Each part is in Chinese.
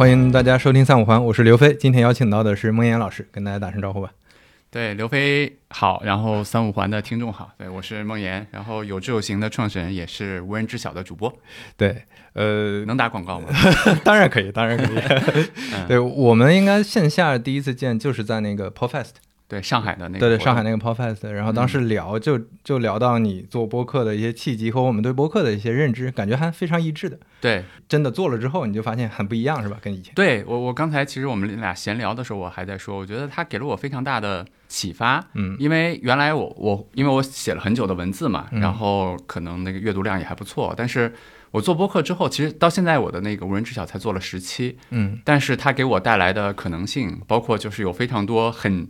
欢迎大家收听三五环，我是刘飞。今天邀请到的是孟岩老师，跟大家打声招呼吧。对，刘飞好，然后三五环的听众好，对我是孟岩，然后有志有行的创始人，也是无人知晓的主播。对，呃，能打广告吗？当然可以，当然可以。对我们应该线下第一次见就是在那个 Podfest。对上海的那个，对对，上海那个 Podcast，然后当时聊就就聊到你做播客的一些契机和我们对播客的一些认知，感觉还非常一致的。对，真的做了之后，你就发现很不一样，是吧？跟以前。对我，我刚才其实我们俩闲聊的时候，我还在说，我觉得他给了我非常大的启发。嗯，因为原来我我因为我写了很久的文字嘛，然后可能那个阅读量也还不错，但是我做播客之后，其实到现在我的那个无人知晓才做了十期。嗯，但是它给我带来的可能性，包括就是有非常多很。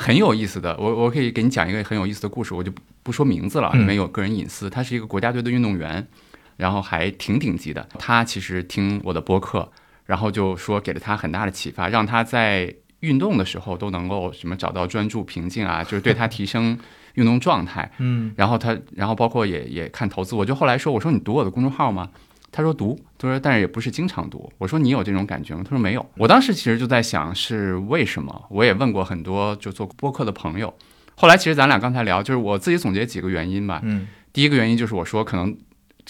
很有意思的，我我可以给你讲一个很有意思的故事，我就不说名字了，里面有个人隐私。他是一个国家队的运动员，然后还挺顶级的。他其实听我的播客，然后就说给了他很大的启发，让他在运动的时候都能够什么找到专注、平静啊，就是对他提升运动状态。嗯，然后他，然后包括也也看投资，我就后来说，我说你读我的公众号吗？他说读，他说但是也不是经常读。我说你有这种感觉吗？他说没有。我当时其实就在想是为什么？我也问过很多就做播客的朋友。后来其实咱俩刚才聊，就是我自己总结几个原因吧。嗯，第一个原因就是我说可能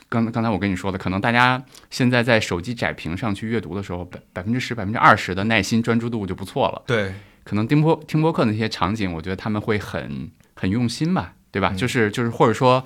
刚刚才我跟你说的，可能大家现在在手机窄屏上去阅读的时候，百百分之十、百分之二十的耐心专注度就不错了。对，可能听播听播客那些场景，我觉得他们会很很用心吧，对吧？就是就是或者说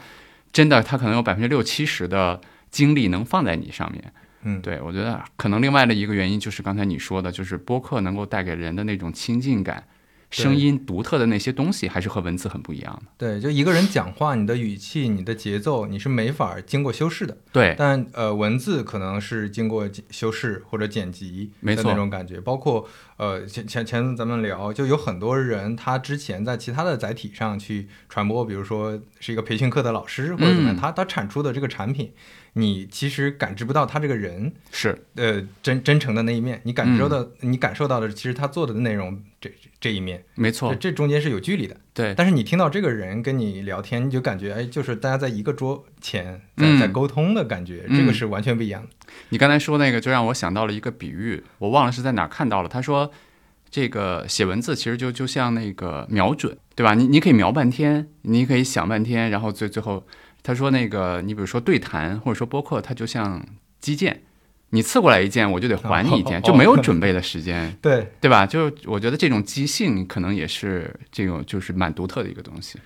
真的，他可能有百分之六七十的精力能放在你上面。嗯，对，我觉得可能另外的一个原因就是刚才你说的，就是播客能够带给人的那种亲近感，声音独特的那些东西，还是和文字很不一样的。对，就一个人讲话，你的语气、你的节奏，你是没法经过修饰的。对，但呃，文字可能是经过修饰或者剪辑的那种感觉。包括呃，前前前咱们聊，就有很多人他之前在其他的载体上去传播，比如说是一个培训课的老师或者怎么样，他他产出的这个产品。你其实感知不到他这个人是呃真真诚的那一面，你感受到你感受到的其实他做的内容这这一面，没错，这中间是有距离的。对，但是你听到这个人跟你聊天，你就感觉哎，就是大家在一个桌前在在沟通的感觉，这个是完全不一样的。你刚才说那个就让我想到了一个比喻，我忘了是在哪看到了。他说这个写文字其实就就像那个瞄准，对吧？你你可以瞄半天，你可以想半天，然后最最后。他说：“那个，你比如说对谈，或者说播客，它就像击剑，你刺过来一剑，我就得还你一剑，就没有准备的时间，对对吧？就我觉得这种即兴可能也是这种，就是蛮独特的一个东西。”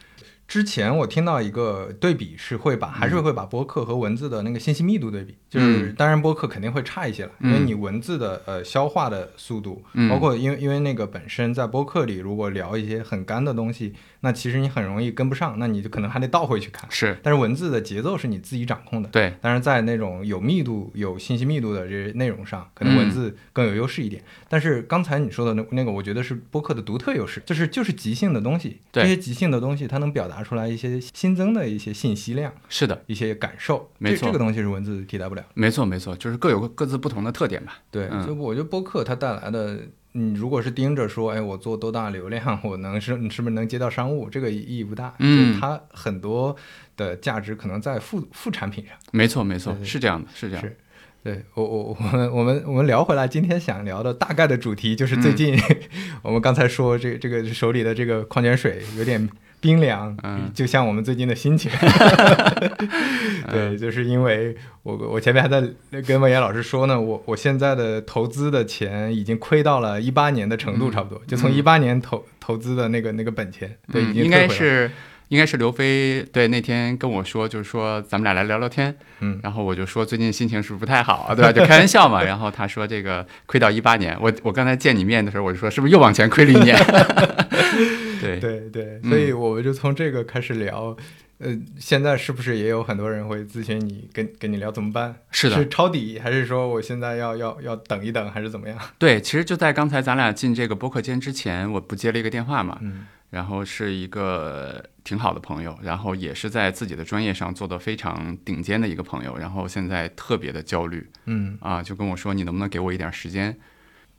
之前我听到一个对比是会把还是会把播客和文字的那个信息密度对比，就是当然播客肯定会差一些了，因为你文字的呃消化的速度，包括因为因为那个本身在播客里如果聊一些很干的东西，那其实你很容易跟不上，那你就可能还得倒回去看。是，但是文字的节奏是你自己掌控的。对，但是在那种有密度、有信息密度的这内容上，可能文字更有优势一点。但是刚才你说的那那个，我觉得是播客的独特优势，就是就是即兴的东西，这些即兴的东西它能表达。出来一些新增的一些信息量，是的，一些感受，没错，这个东西是文字替代不了。没错，没错，就是各有各自不同的特点吧。对，就我觉得播客它带来的，你如果是盯着说，哎，我做多大流量，我能是你是不是能接到商务，这个意义不大。嗯，它很多的价值可能在副副产品上。没错，没错，是这样的，是这样。是，对我我我们我们我们聊回来，今天想聊的大概的主题就是最近 我们刚才说这这个手里的这个矿泉水有点。冰凉，嗯，就像我们最近的心情。对，就是因为我我前面还在跟文言老师说呢，我我现在的投资的钱已经亏到了一八年的程度，差不多，就从一八年投投资的那个那个本钱，对，已经应该是应该是刘飞对那天跟我说，就是说咱们俩来聊聊天，嗯，然后我就说最近心情是不是不太好啊，对吧？就开玩笑嘛。然后他说这个亏到一八年，我我刚才见你面的时候，我就说是不是又往前亏了一年？对对对，所以我们就从这个开始聊。呃，现在是不是也有很多人会咨询你，跟跟你聊怎么办？是的，是抄底，还是说我现在要要要等一等，还是怎么样？对，其实就在刚才咱俩进这个播客间之前，我不接了一个电话嘛，嗯，然后是一个挺好的朋友，然后也是在自己的专业上做的非常顶尖的一个朋友，然后现在特别的焦虑，嗯啊，就跟我说你能不能给我一点时间？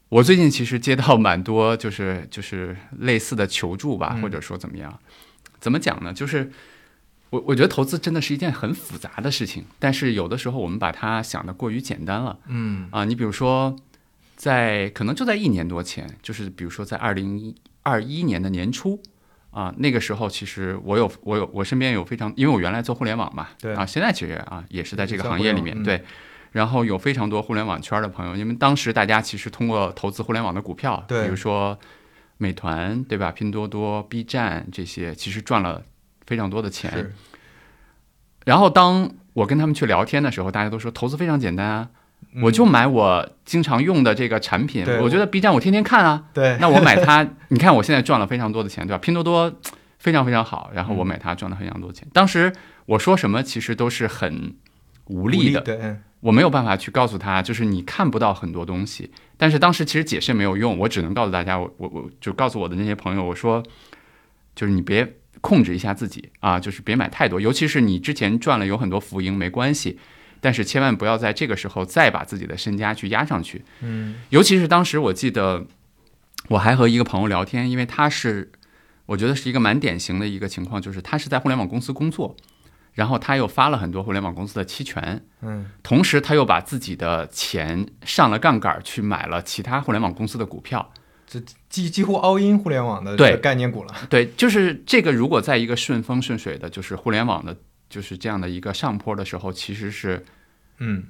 我最近其实接到蛮多，就是就是类似的求助吧，或者说怎么样？怎么讲呢？就是我我觉得投资真的是一件很复杂的事情，但是有的时候我们把它想的过于简单了。嗯啊，你比如说，在可能就在一年多前，就是比如说在二零二一年的年初啊，那个时候其实我有我有我身边有非常，因为我原来做互联网嘛，对啊，现在其实啊也是在这个行业里面，对。然后有非常多互联网圈的朋友，因为当时大家其实通过投资互联网的股票，比如说美团对吧，拼多多、B 站这些，其实赚了非常多的钱。然后当我跟他们去聊天的时候，大家都说投资非常简单啊，我就买我经常用的这个产品。我觉得 B 站我天天看啊，对，那我买它，你看我现在赚了非常多的钱，对吧？拼多多非常非常好，然后嗯我买它赚了非常多钱。当时我说什么其实都是很无力的，我没有办法去告诉他，就是你看不到很多东西。但是当时其实解释没有用，我只能告诉大家，我我我就告诉我的那些朋友，我说，就是你别控制一下自己啊，就是别买太多，尤其是你之前赚了有很多浮盈没关系，但是千万不要在这个时候再把自己的身家去压上去。嗯尤其是当时我记得我还和一个朋友聊天，因为他是我觉得是一个蛮典型的一个情况，就是他是在互联网公司工作，然后他又发了很多互联网公司的期权。嗯同时，他又把自己的钱上了杠杆儿去买了其他互联网公司的股票。这几几乎 all in 互联网的对概念股了，对，就是这个，如果在一个顺风顺水的，就是互联网的，就是这样的一个上坡的时候，其实是嗯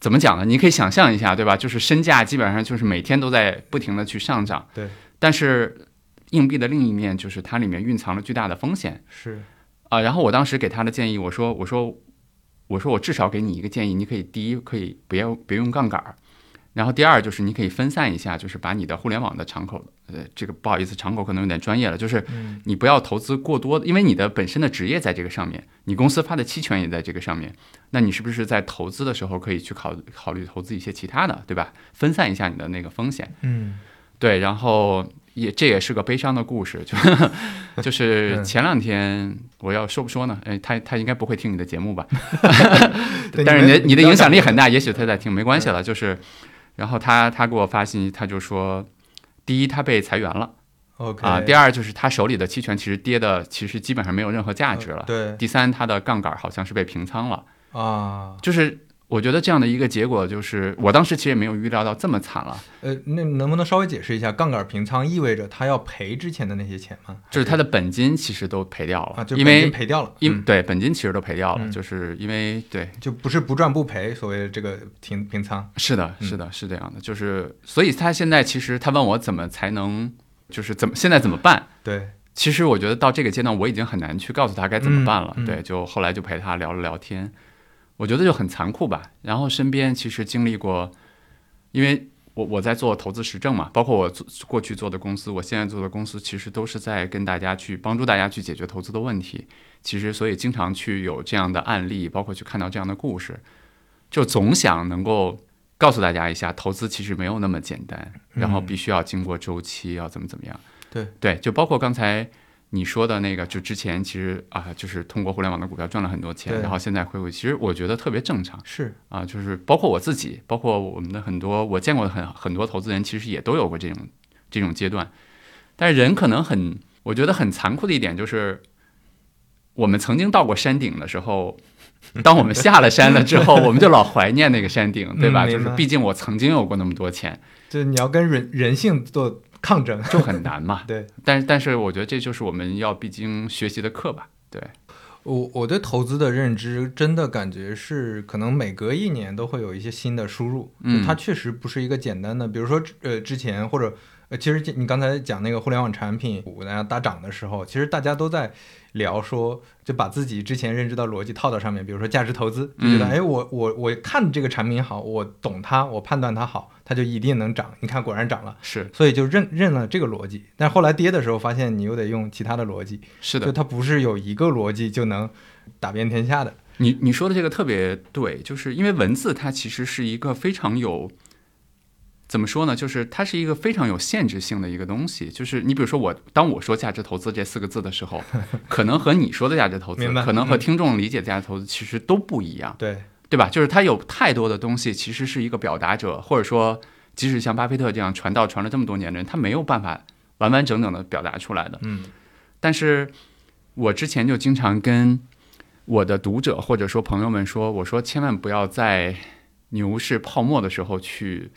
怎么讲呢？你可以想象一下，对吧？就是身价基本上就是每天都在不停的去上涨。对，但是硬币的另一面就是它里面蕴藏了巨大的风险是啊、然后我当时给他的建议，我说，我说，我说我至少给你一个建议，你可以第一可以不要别用杠杆儿。然后第二就是你可以分散一下，就是把你的互联网的敞口，呃，这个不好意思，敞口可能有点专业了，就是嗯你不要投资过多，因为你的本身的职业在这个上面，你公司发的期权也在这个上面，那你是不是在投资的时候可以去考考虑投资一些其他的，对吧？分散一下你的那个风险。嗯对，然后也这也是个悲伤的故事，就 就是嗯前两天我要说不说呢？哎，他他应该不会听你的节目吧？对 但是你的你的影响力很很大，也许他在听，没关系了。就是，然后他他给我发信息，他就说，第一他被裁员了 OK 啊，第二就是他手里的期权其实跌的其实基本上没有任何价值了。对第三，他的杠杆好像是被平仓了，啊，就是我觉得这样的一个结果，就是我当时其实也没有预料到这么惨了。呃，那能不能稍微解释一下，杠杆平仓意味着他要赔之前的那些钱吗？就是他的本金其实都赔掉了，啊，就因为赔掉了，因、嗯。对本金其实都赔掉了，嗯。就是因为对，就不是不赚不赔，所谓的这个平平仓，是的，嗯。是的，是这样的，就是所以他现在其实他问我怎么才能，就是怎么现在怎么办？对，其实我觉得到这个阶段，我已经很难去告诉他该怎么办了。嗯嗯。对，就后来就陪他聊了聊天，我觉得就很残酷吧。然后身边其实经历过，因为我我在做投资实证嘛，包括我做过去做的公司，我现在做的公司，其实都是在跟大家去帮助大家去解决投资的问题。其实所以经常去有这样的案例，包括去看到这样的故事，就总想能够。告诉大家一下，投资其实没有那么简单，然后嗯必须要经过周期，要怎么怎么样。对对，就包括刚才你说的那个，就之前其实啊，就是通过互联网的股票赚了很多钱，然后现在回归，其实我觉得特别正常是，啊，就是包括我自己，包括我们的很多我见过的很很多投资人，其实也都有过这种这种阶段。但是人可能很，我觉得很残酷的一点就是，我们曾经到过山顶的时候。当我们下了山了之后，我们就老怀念那个山顶，对吧？嗯就是毕竟我曾经有过那么多钱，就是你要跟人人性做抗争，就很难嘛。对。但是，但是我觉得这就是我们要必经学习的课吧。对，我我对投资的认知真的感觉是，可能每隔一年都会有一些新的输入，嗯就它确实不是一个简单的，比如说呃之前或者呃其实你刚才讲那个互联网产品股大家大涨的时候，其实大家都在聊说，就把自己之前认知到逻辑套到上面，比如说价值投资，就觉得嗯哎我我我看这个产品好，我懂它，我判断它好，它就一定能涨，你看果然涨了。是所以就认认了这个逻辑，但后来跌的时候发现你又得用其他的逻辑，是的，就它不是有一个逻辑就能打遍天下的。你你说的这个特别对，就是因为文字它其实是一个非常有。怎么说呢？就是它是一个非常有限制性的一个东西。就是你比如说我，当我说价值投资这四个字的时候，可能和你说的价值投资，可能和嗯听众理解的价值投资其实都不一样，对，对吧？就是它有太多的东西，其实是一个表达者，或者说，即使像巴菲特这样传道传了这么多年的人，他没有办法完完整整的表达出来的。嗯但是我之前就经常跟我的读者或者说朋友们说，我说千万不要在牛市泡沫的时候去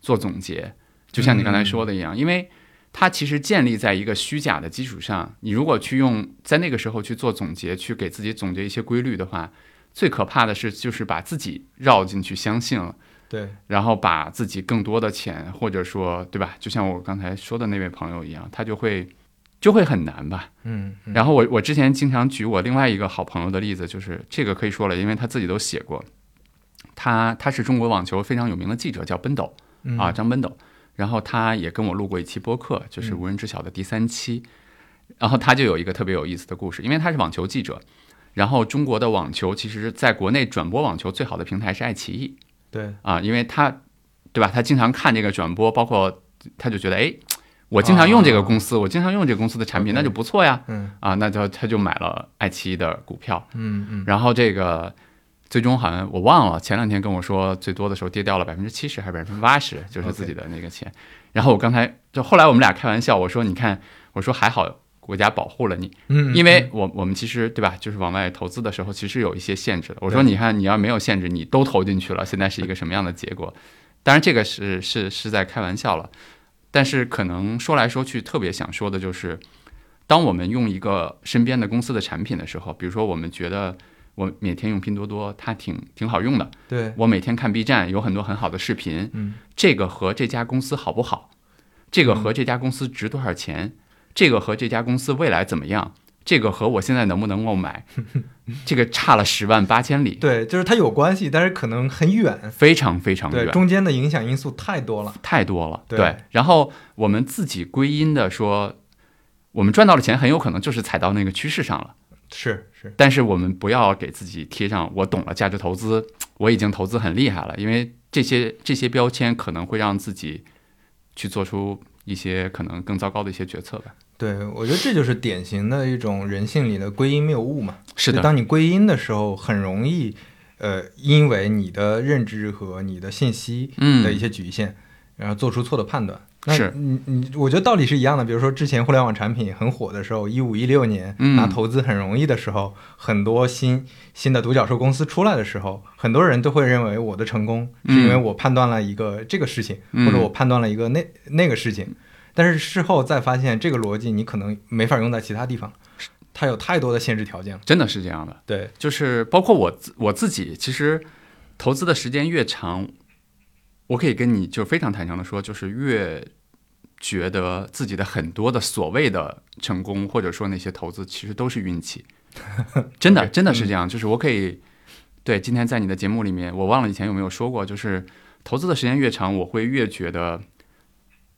做总结，就像你刚才说的一样，因为它其实建立在一个虚假的基础上。你如果去用在那个时候去做总结，去给自己总结一些规律的话，最可怕的是就是把自己绕进去相信了。对，然后把自己更多的钱，或者说，对吧？就像我刚才说的那位朋友一样，他就会就会很难吧。嗯。然后我我之前经常举我另外一个好朋友的例子，就是这个可以说了，因为他自己都写过。他他是中国网球非常有名的记者，叫奔斗啊，张奔斗。然后他也跟我录过一期播客，就是无人知晓的第三期。然后他就有一个特别有意思的故事，因为他是网球记者。然后中国的网球，其实在国内转播网球最好的平台是爱奇艺。对啊，因为他，对吧？他经常看这个转播，包括他就觉得，哎，我经常用这个公司，我经常用这个公司的产品，那就不错呀。嗯啊，那就他就买了爱奇艺的股票。嗯嗯。然后这个最终好像我忘了，前两天跟我说最多的时候跌掉了百分之七十还是百分之八十，就是自己的那个钱。然后我刚才就后来我们俩开玩笑，我说你看，我说还好。国家保护了你，嗯，因为我我们其实对吧，就是往外投资的时候，其实有一些限制的。我说，你看，你要没有限制，你都投进去了，现在是一个什么样的结果？当然，这个是是是在开玩笑了。但是可能说来说去，特别想说的就是，当我们用一个身边的公司的产品的时候，比如说我们觉得我每天用拼多多，它挺挺好用的。对，我每天看 B 站，有很多很好的视频。嗯，这个和这家公司好不好？这个和这家公司值多少钱？这个和这家公司未来怎么样？这个和我现在能不能够买？这个差了十万八千里。对，就是它有关系，但是可能很远，非常非常远，中间的影响因素太多了，太多了。对，然后我们自己归因的说，我们赚到的钱很有可能就是踩到那个趋势上了。是是，但是我们不要给自己贴上“我懂了价值投资”，我已经投资很厉害了，因为这些这些标签可能会让自己去做出一些可能更糟糕的一些决策吧。对，我觉得这就是典型的一种人性里的归因谬误嘛。是的，当你归因的时候，很容易，呃，因为你的认知和你的信息的一些局限，然后做出错的判断。是，你你，我觉得道理是一样的。比如说，之前互联网产品很火的时候，一五一六年拿投资很容易的时候，很多新新的独角兽公司出来的时候，很多人都会认为我的成功是因为我判断了一个这个事情，或者我判断了一个那那个事情。但是事后再发现，这个逻辑你可能没法用在其他地方，它有太多的限制条件了。真的是这样的，对，就是包括我我自己，其实投资的时间越长，我可以跟你就非常坦诚的说，就是越觉得自己的很多的所谓的成功，或者说那些投资，其实都是运气。真的，真的是这样。就是我可以对今天在你的节目里面，我忘了以前有没有说过，就是投资的时间越长，我会越觉得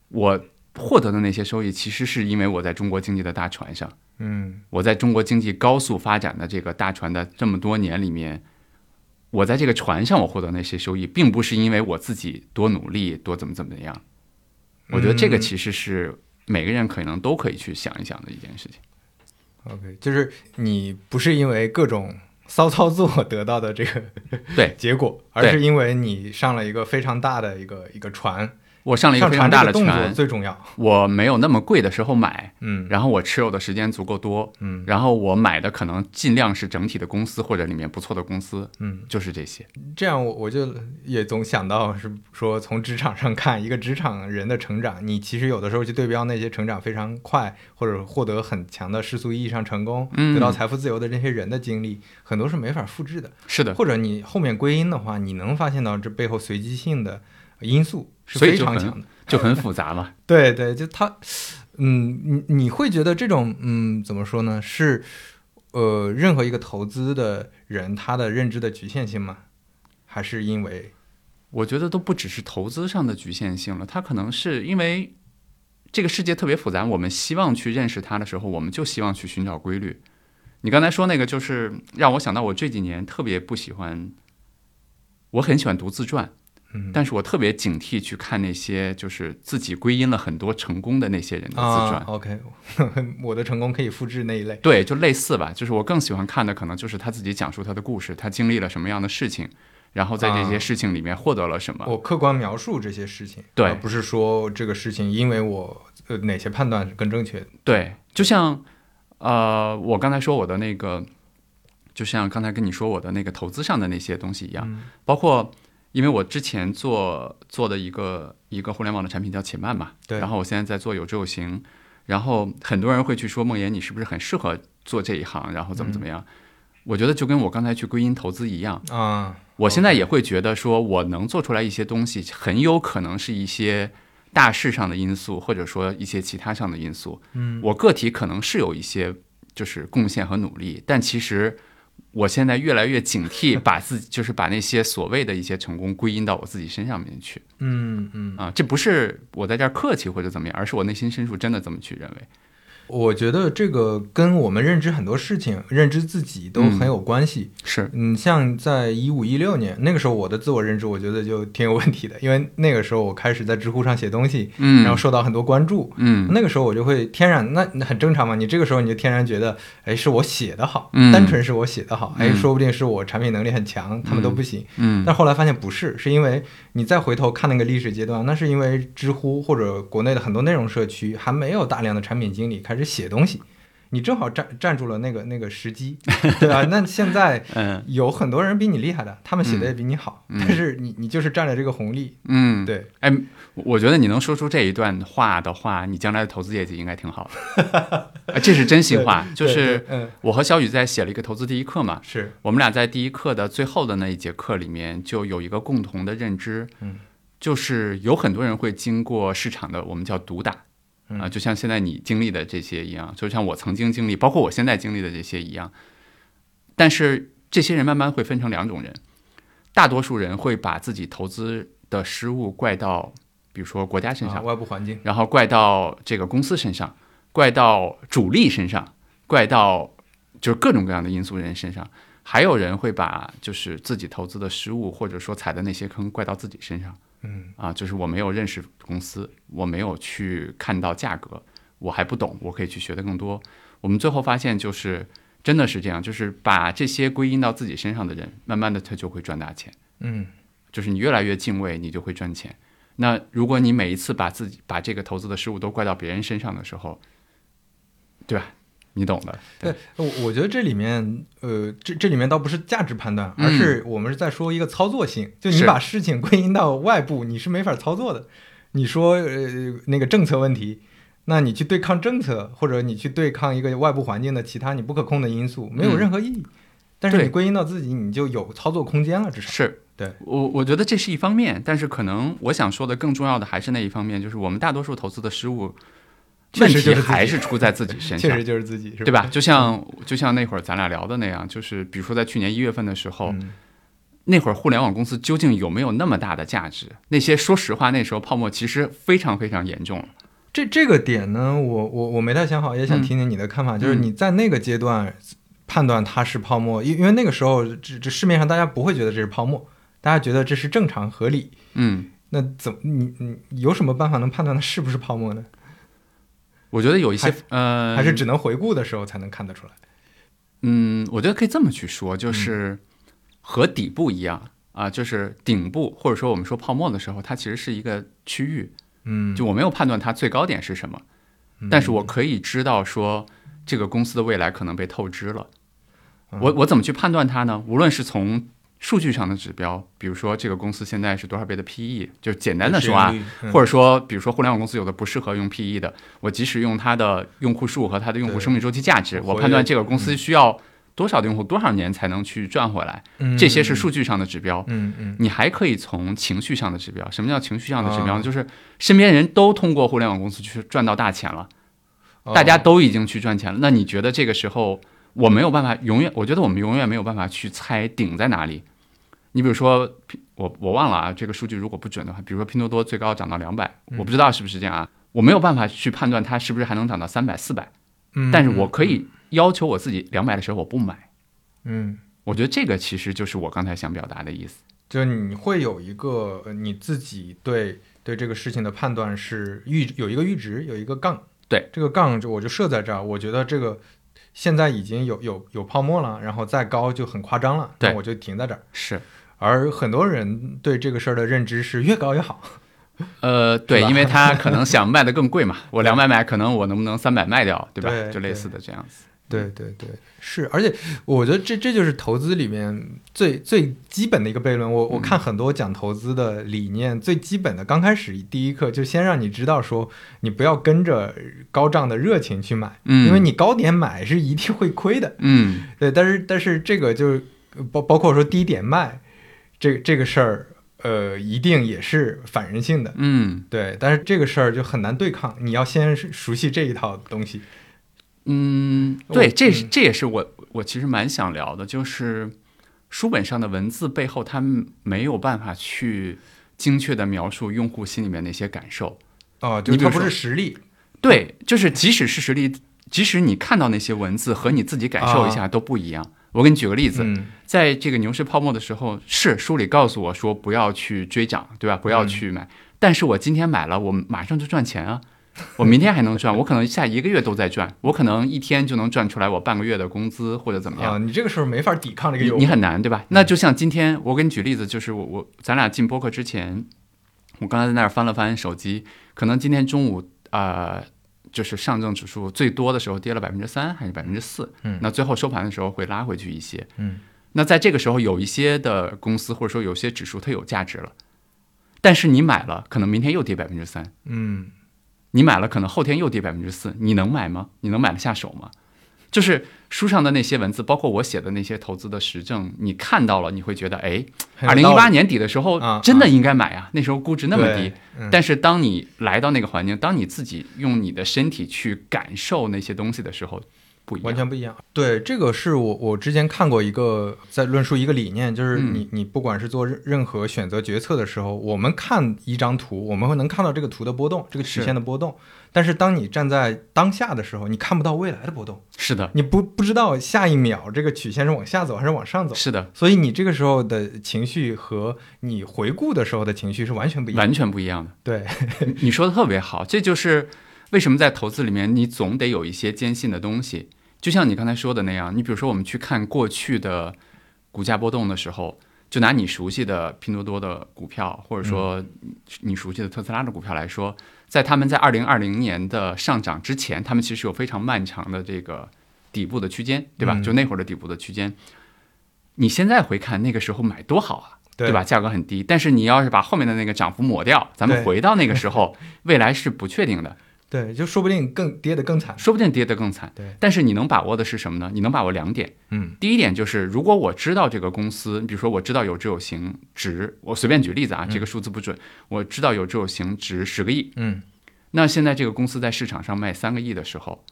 我。获得的那些收益，其实是因为我在中国经济的大船上，嗯，我在中国经济高速发展的这个大船的这么多年里面，我在这个船上我获得那些收益，并不是因为我自己多努力多怎么怎么样。我觉得这个其实是每个人可能都可以去想一想的一件事情。OK，就是你不是因为各种骚操作 得到的这个对结果，而是因为你上了一个非常大的一个一个船。我上了一个非常大的船，最重要。我没有那么贵的时候买，嗯，然后我持有的时间足够多，嗯，然后我买的可能尽量是整体的公司或者里面不错的公司，嗯，就是这些。这样我我就也总想到是说，从职场上看一个职场人的成长，你其实有的时候去对标那些成长非常快或者获得很强的世俗意义上成功、得到财富自由的这些人的经历，很多是没法复制的。是的，或者你后面归因的话，你能发现到这背后随机性的因素是非常强的。就很复杂嘛。对对，就他，嗯，你你会觉得这种，嗯，怎么说呢？是，呃，任何一个投资的人他的认知的局限性吗？还是因为？我觉得都不只是投资上的局限性了，他可能是因为这个世界特别复杂，我们希望去认识它的时候，我们就希望去寻找规律。你刚才说那个，就是让我想到我这几年特别不喜欢，我很喜欢读自传。嗯，但是我特别警惕去看那些就是自己归因了很多成功的那些人的自传。OK，我的成功可以复制那一类。对，就类似吧。就是我更喜欢看的可能就是他自己讲述他的故事，他经历了什么样的事情，然后在这些事情里面获得了什么。我客观描述这些事情，对，不是说这个事情因为我呃哪些判断是更正确的。对，就像呃我刚才说我的那个，就像刚才跟你说我的那个投资上的那些东西一样，包括。因为我之前做做的一个一个互联网的产品叫且慢嘛，对然后我现在在做有志有行，然后很多人会去说梦妍你是不是很适合做这一行，然后怎么怎么样？我觉得就跟我刚才去归因投资一样，啊，我现在也会觉得说我能做出来一些东西，很有可能是一些大势上的因素，或者说一些其他上的因素。嗯，我个体可能是有一些就是贡献和努力，但其实我现在越来越警惕，把自己就是把那些所谓的一些成功归因到我自己身上面去嗯嗯，啊，这不是我在这儿客气或者怎么样，而是我内心深处真的这么去认为。我觉得这个跟我们认知很多事情、认知自己都很有关系。是，嗯，像在一五一六年那个时候，我的自我认知我觉得就挺有问题的，因为那个时候我开始在知乎上写东西，嗯，然后受到很多关注。嗯那个时候我就会天然，那那很正常嘛。你这个时候你就天然觉得，哎，是我写的好，嗯单纯是我写的好，哎，嗯说不定是我产品能力很强，他们都不行。嗯但后来发现不是，是因为你再回头看那个历史阶段，那是因为知乎或者国内的很多内容社区还没有大量的产品经理开始写东西，你正好站站住了那个那个时机，对吧？那现在 嗯有很多人比你厉害的，他们写的也比你好，嗯但是你你就是占了这个红利，嗯，对，哎，我觉得你能说出这一段话的话，你将来的投资业绩应该挺好的。哎这是真心话，就是我和小雨在写了一个投资第一课嘛，是我们俩在第一课的最后的那一节课里面就有一个共同的认知，嗯，就是有很多人会经过市场的我们叫毒打。嗯啊，就像现在你经历的这些一样，就像我曾经经历，包括我现在经历的这些一样。但是这些人慢慢会分成两种人，大多数人会把自己投资的失误怪到，比如说国家身啊上，外部环境，然后怪到这个公司身上，怪到主力身上，怪到就是各种各样的因素人身上。还有人会把就是自己投资的失误，或者说踩的那些坑怪到自己身上。嗯啊，就是我没有认识公司，我没有去看到价格，我还不懂，我可以去学的更多。我们最后发现，就是真的是这样，就是把这些归因到自己身上的人，慢慢的他就会赚大钱。嗯就是你越来越敬畏，你就会赚钱。那如果你每一次把自己把这个投资的失误都怪到别人身上的时候，对吧？你懂的。对，我我觉得这里面，呃，这这里面倒不是价值判断，嗯而是我们是在说一个操作性。就你把事情归因到外部，你是没法操作的。你说，呃，那个政策问题，那你去对抗政策，或者你去对抗一个外部环境的其他你不可控的因素，没有嗯任何意义。但是你归因到自己，你就有操作空间了，至少。是对我我觉得这是一方面，但是可能我想说的更重要的还是那一方面，就是我们大多数投资的失误，确实就是还是出在自己身上 确实。就是自己，是对吧？？就像就像那会儿咱俩聊的那样，就是比如说在去年一月份的时候，嗯那会儿互联网公司究竟有没有那么大的价值？那些说实话，那时候泡沫其实非常非常严重了。这这个点呢，我我我没太想好，也想嗯听听你的看法。就是嗯你在那个阶段判断它是泡沫，因因为那个时候这这市面上大家不会觉得这是泡沫，大家觉得这是正常合理。嗯，那怎么你你有什么办法能判断它是不是泡沫呢？我觉得有一些还呃，还是只能回顾的时候才能看得出来？嗯，我觉得可以这么去说，就是和底部一样啊，就是顶部或者说我们说泡沫的时候，它其实是一个区域，嗯，就我没有判断它最高点是什么，嗯但是我可以知道说这个公司的未来可能被透支了。嗯我我怎么去判断它呢？无论是从数据上的指标，比如说这个公司现在是多少倍的 PE，就简单的说啊，，嗯或者说比如说互联网公司有的不适合用 PE 的，我即使用它的用户数和它的用户生命周期价值，我判断这个公司需要多少的用户多少年才能去赚回来，嗯这些是数据上的指标。嗯嗯你还可以从情绪上的指标，什么叫情绪上的指标就是身边人都通过互联网公司去赚到大钱了，哦大家都已经去赚钱了。那你觉得这个时候我没有办法永远？我觉得我们永远没有办法去猜顶在哪里。你比如说，我我忘了啊，这个数据如果不准的话，比如说拼多多最高涨到两百、嗯我不知道是不是这样啊，我没有办法去判断它是不是还能涨到三百、四百，嗯但是我可以要求我自己两百的时候我不买。嗯。我觉得这个其实就是我刚才想表达的意思。就你会有一个呃你自己对对这个事情的判断是阈有一个阈值，有一个杠。对，这个杠就我就设在这儿，我觉得这个现在已经有有有泡沫了，然后再高就很夸张了，对我就停在这儿。是，而很多人对这个事儿的认知是越高越好。呃，对，因为他可能想卖的更贵嘛，我两百买，可能我能不能三百卖掉，对吧？对就类似的这样子。对对对，是，而且我觉得这这就是投资里面最最基本的一个悖论。我我看很多讲投资的理念，最基本的刚开始第一课就先让你知道说，你不要跟着高涨的热情去买，嗯因为你高点买是一定会亏的。嗯对，但是但是这个就包包括说低点卖，这这个事儿，呃，一定也是反人性的。嗯对，但是这个事儿就很难对抗，你要先熟悉这一套东西。嗯，对，这是嗯这也是我我其实蛮想聊的，就是书本上的文字背后，它没有办法去精确的描述用户心里面那些感受。哦，就它不是实力。对，就是即使是实力，即使你看到那些文字和你自己感受一下都不一样。我给你举个例子，嗯在这个牛市泡沫的时候，是书里告诉我说不要去追涨，对吧？不要去买。但是我今天买了，我马上就赚钱啊！我明天还能赚，我可能下一个月都在赚，我可能一天就能赚出来我半个月的工资或者怎么样。啊，你这个时候没法抵抗这个你诱惑。你很难，对吧？那就像今天我给你举例子，就是我我咱俩进播客之前，我刚才在那儿翻了翻手机，可能今天中午呃，就是上证指数最多的时候跌了百分之三还是百分之四，嗯。那最后收盘的时候会拉回去一些，嗯，那在这个时候有一些的公司或者说有些指数它有价值了，但是你买了，可能明天又跌百分之三，嗯，你买了，可能后天又跌百分之四，你能买吗？你能买得下手吗？就是书上的那些文字，包括我写的那些投资的实证，你看到了，你会觉得，哎，二零一八年底的时候啊真的应该买啊，那时候估值那么低但是当你来到那个环境，当你自己用你的身体去感受那些东西的时候，不一样。完全不一样。对，这个是我我之前看过一个在论述一个理念，就是嗯你你不管是做任任何选择决策的时候，我们看一张图，我们会能看到这个图的波动，这个曲线的波动。但是当你站在当下的时候，你看不到未来的波动，是的，你不不知道下一秒这个曲线是往下走还是往上走。是的，所以你这个时候的情绪和你回顾的时候的情绪是完全不一样的。完全不一样的。对，你 你说的特别好，这就是为什么在投资里面，你总得有一些坚信的东西。就像你刚才说的那样，你比如说我们去看过去的股价波动的时候，就拿你熟悉的拼多多的股票，或者说你熟悉的特斯拉的股票来说，在他们在二零二零年的上涨之前，他们其实有非常漫长的这个底部的区间，对吧？嗯就那会儿的底部的区间，你现在回看那个时候买多好啊！对对吧？？价格很低，但是你要是把后面的那个涨幅抹掉，咱们回到那个时候，未来是不确定的，对，就说不定更跌得更惨。说不定跌得更惨。对，但是你能把握的是什么呢？你能把握两点。嗯第一点就是，如果我知道这个公司，比如说我知道有值有行值，我随便举例子啊，这个数字不准，我知道有值有行值十个亿，嗯那现在这个公司在市场上卖三个亿的时候，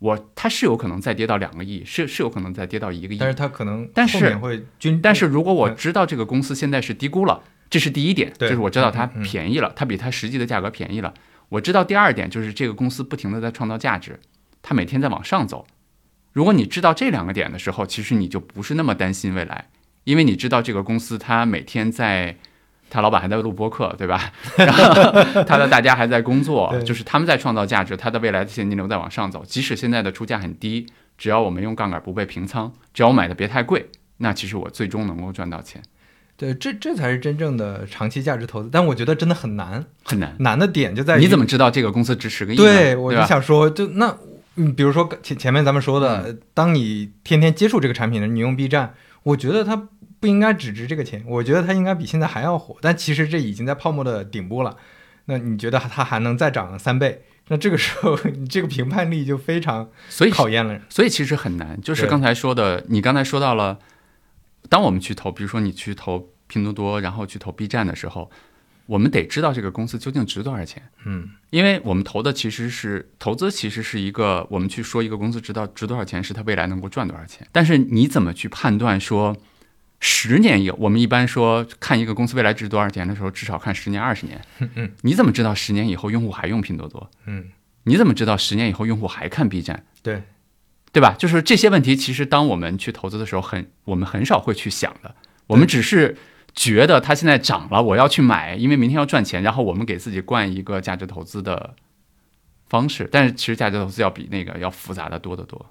我它是有可能再跌到两个亿，是是有可能再跌到一个亿但，是它可能但是会均，但是如果我嗯知道这个公司现在是低估了，这是第一点，对就是我知道它便宜了，它比它实际的价格便宜了。我知道第二点就是这个公司不停的在创造价值，它每天在往上走。如果你知道这两个点的时候，其实你就不是那么担心未来，因为你知道这个公司它每天在，他老板还在录播客，对吧？然后他的大家还在工作，就是他们在创造价值，它的未来的现金流在往上走。即使现在的出价很低，只要我们用杠杆不被平仓，只要我买的别太贵，那其实我最终能够赚到钱。对，这这才是真正的长期价值投资。但我觉得真的很难，很难。难的点就在于你怎么知道这个公司值十个亿？对，我就想说，就那，嗯，比如说前前面咱们说的，嗯当你天天接触这个产品的，你用 B 站，我觉得它不应该只值这个钱，我觉得它应该比现在还要火。但其实这已经在泡沫的顶部了，那你觉得它还能再涨三倍？那这个时候，你这个评判力就非常所以考验了。所以其实很难。就是刚才说的，你刚才说到了，当我们去投，比如说你去投拼多多，然后去投 B 站的时候，我们得知道这个公司究竟值多少钱。嗯，因为我们投的其实是投资，其实是一个我们去说一个公司值到值多少钱，是它未来能够赚多少钱。但是你怎么去判断说十年以？我们一般说看一个公司未来值多少钱的时候，至少看十年、二十年。嗯，你怎么知道十年以后用户还用拼多多？嗯，你怎么知道十年以后用户还看 B 站？对，对吧？就是这些问题，其实当我们去投资的时候很，我们很少会去想的。我们只是觉得它现在涨了，我要去买，因为明天要赚钱。然后我们给自己灌一个价值投资的方式，但是其实价值投资要比那个要复杂的多得多。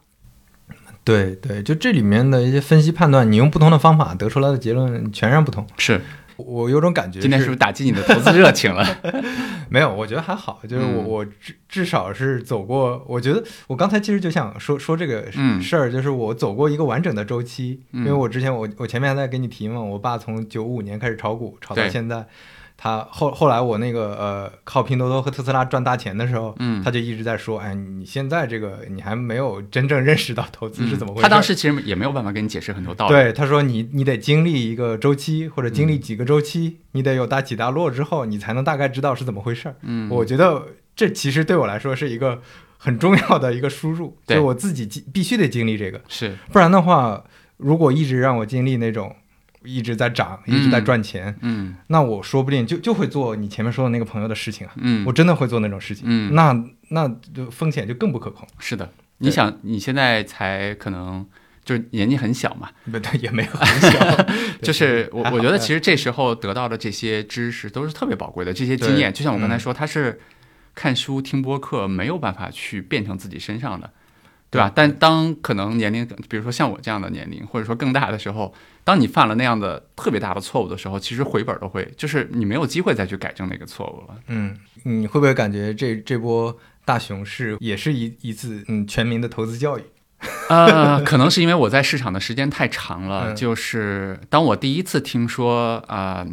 对对，就这里面的一些分析判断，你用不同的方法得出来的结论全然不同。是，我有种感觉，今天是不是打击你的投资热情了？没有，我觉得还好，就是我我至至少是走过。我觉得我刚才其实就想说说这个事儿，就是我走过一个完整的周期，因为我之前我我前面还在给你提嘛，我爸从九五年开始炒股，炒到现在。他后后来我那个呃靠拼多多和特斯拉赚大钱的时候，嗯，他就一直在说，哎，你现在这个你还没有真正认识到投资是怎么回事。他当时其实也没有办法跟你解释很多道理。对，他说你你得经历一个周期或者经历几个周期，你得有大起大落之后，你才能大概知道是怎么回事。嗯，我觉得这其实对我来说是一个很重要的一个输入，就我自己必须得经历这个，是不然的话，如果一直让我经历那种。一直在涨，一直在赚钱，嗯，那我说不定就就会做你前面说的那个朋友的事情啊，嗯，我真的会做那种事情，嗯，那那就风险就更不可控。是的，你想你现在才可能就是年纪很小嘛，不对，也没有很小，就是我我觉得其实这时候得到的这些知识都是特别宝贵的，这些经验，就像我刚才说，他是看书听播客没有办法去变成自己身上的。对吧？但当可能年龄，比如说像我这样的年龄，或者说更大的时候，当你犯了那样的特别大的错误的时候，其实回本都会，就是你没有机会再去改正那个错误了。嗯，你会不会感觉这这波大熊市也是一一次嗯全民的投资教育？呃，可能是因为我在市场的时间太长了。就是当我第一次听说啊，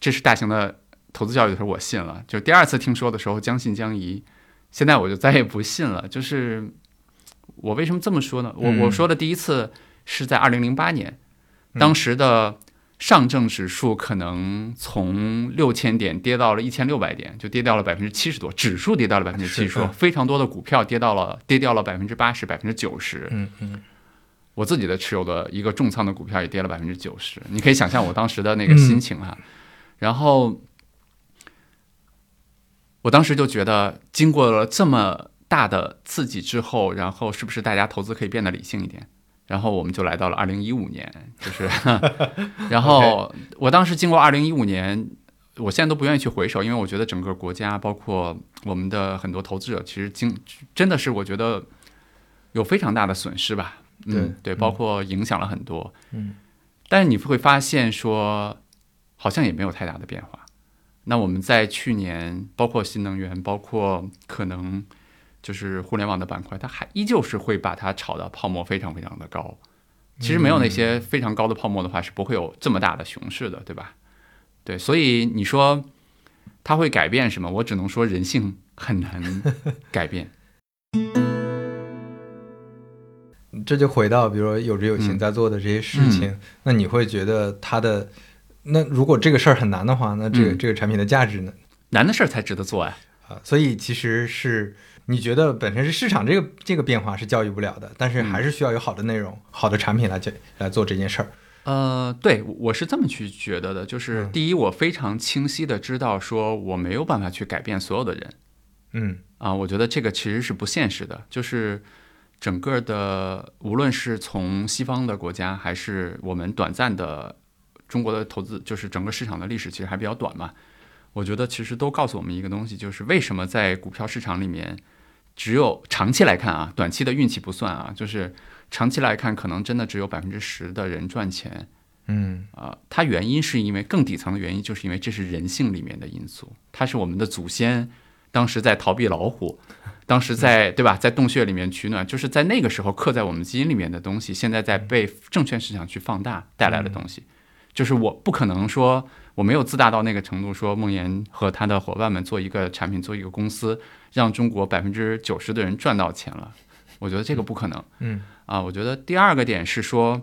这是大型的投资教育的时候，我信了；就第二次听说的时候，将信将疑。现在我就再也不信了。就是。我为什么这么说呢？我我说的第一次是在二零零八年，当时的上证指数可能从六千点跌到了一千六百点，就跌掉了百分之七十多，指数跌到了百分之七十多，非常多的股票跌到了跌掉了百分之八十、百分之九十。嗯嗯，我自己的持有的一个重仓的股票也跌了百分之九十，你可以想象我当时的那个心情哈。然后我当时就觉得，经过了这么。大的刺激之后，然后是不是大家投资可以变得理性一点？然后我们就来到了二零一五年，就是，然后我当时经过二零一五年，我现在都不愿意去回首，因为我觉得整个国家，包括我们的很多投资者，其实经真的是我觉得有非常大的损失吧。对对，包括影响了很多。嗯，但是你会发现说，好像也没有太大的变化。那我们在去年，包括新能源，包括可能。就是互联网的板块，它还依旧是会把它炒的泡沫非常非常的高。其实没有那些非常高的泡沫的话，是不会有这么大的熊市的，对吧？对，所以你说它会改变什么？我只能说人性很难 改变。这就回到，比如说有志有行在做的这些事情，那你会觉得它的那如果这个事儿很难的话，那这个这个产品的价值呢？难的事儿才值得做呀。啊，所以其实是。你觉得本身是市场这个这个变化是教育不了的，但是还是需要有好的内容、好的产品来来做这件事儿。呃，对，我是这么去觉得的，就是第一，我非常清晰的知道说我没有办法去改变所有的人。嗯，啊，我觉得这个其实是不现实的，就是整个的，无论是从西方的国家，还是我们短暂的中国的投资，就是整个市场的历史其实还比较短嘛。我觉得其实都告诉我们一个东西，就是为什么在股票市场里面。只有长期来看啊，短期的运气不算啊，就是长期来看，可能真的只有百分之十的人赚钱。嗯啊，它原因是因为更底层的原因，就是因为这是人性里面的因素，它是我们的祖先当时在逃避老虎，当时在对吧，在洞穴里面取暖，就是在那个时候刻在我们基因里面的东西，现在在被证券市场去放大带来的东西，就是我不可能说。我没有自大到那个程度，说梦岩和他的伙伴们做一个产品，做一个公司，让中国百分之九十的人赚到钱了。我觉得这个不可能。嗯啊，我觉得第二个点是说，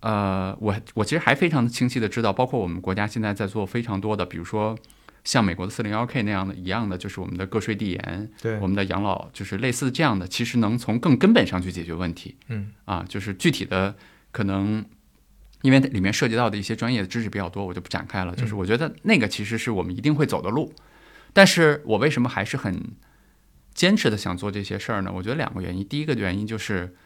呃，我我其实还非常清晰的知道，包括我们国家现在在做非常多的，比如说像美国的四零幺 K 那样的一样的，就是我们的个税递延，对我们的养老，就是类似这样的，其实能从更根本上去解决问题。嗯啊，就是具体的可能。因为里面涉及到的一些专业的知识比较多，我就不展开了。就是我觉得那个其实是我们一定会走的路，但是我为什么还是很坚持的想做这些事儿呢？我觉得两个原因。第一个原因就是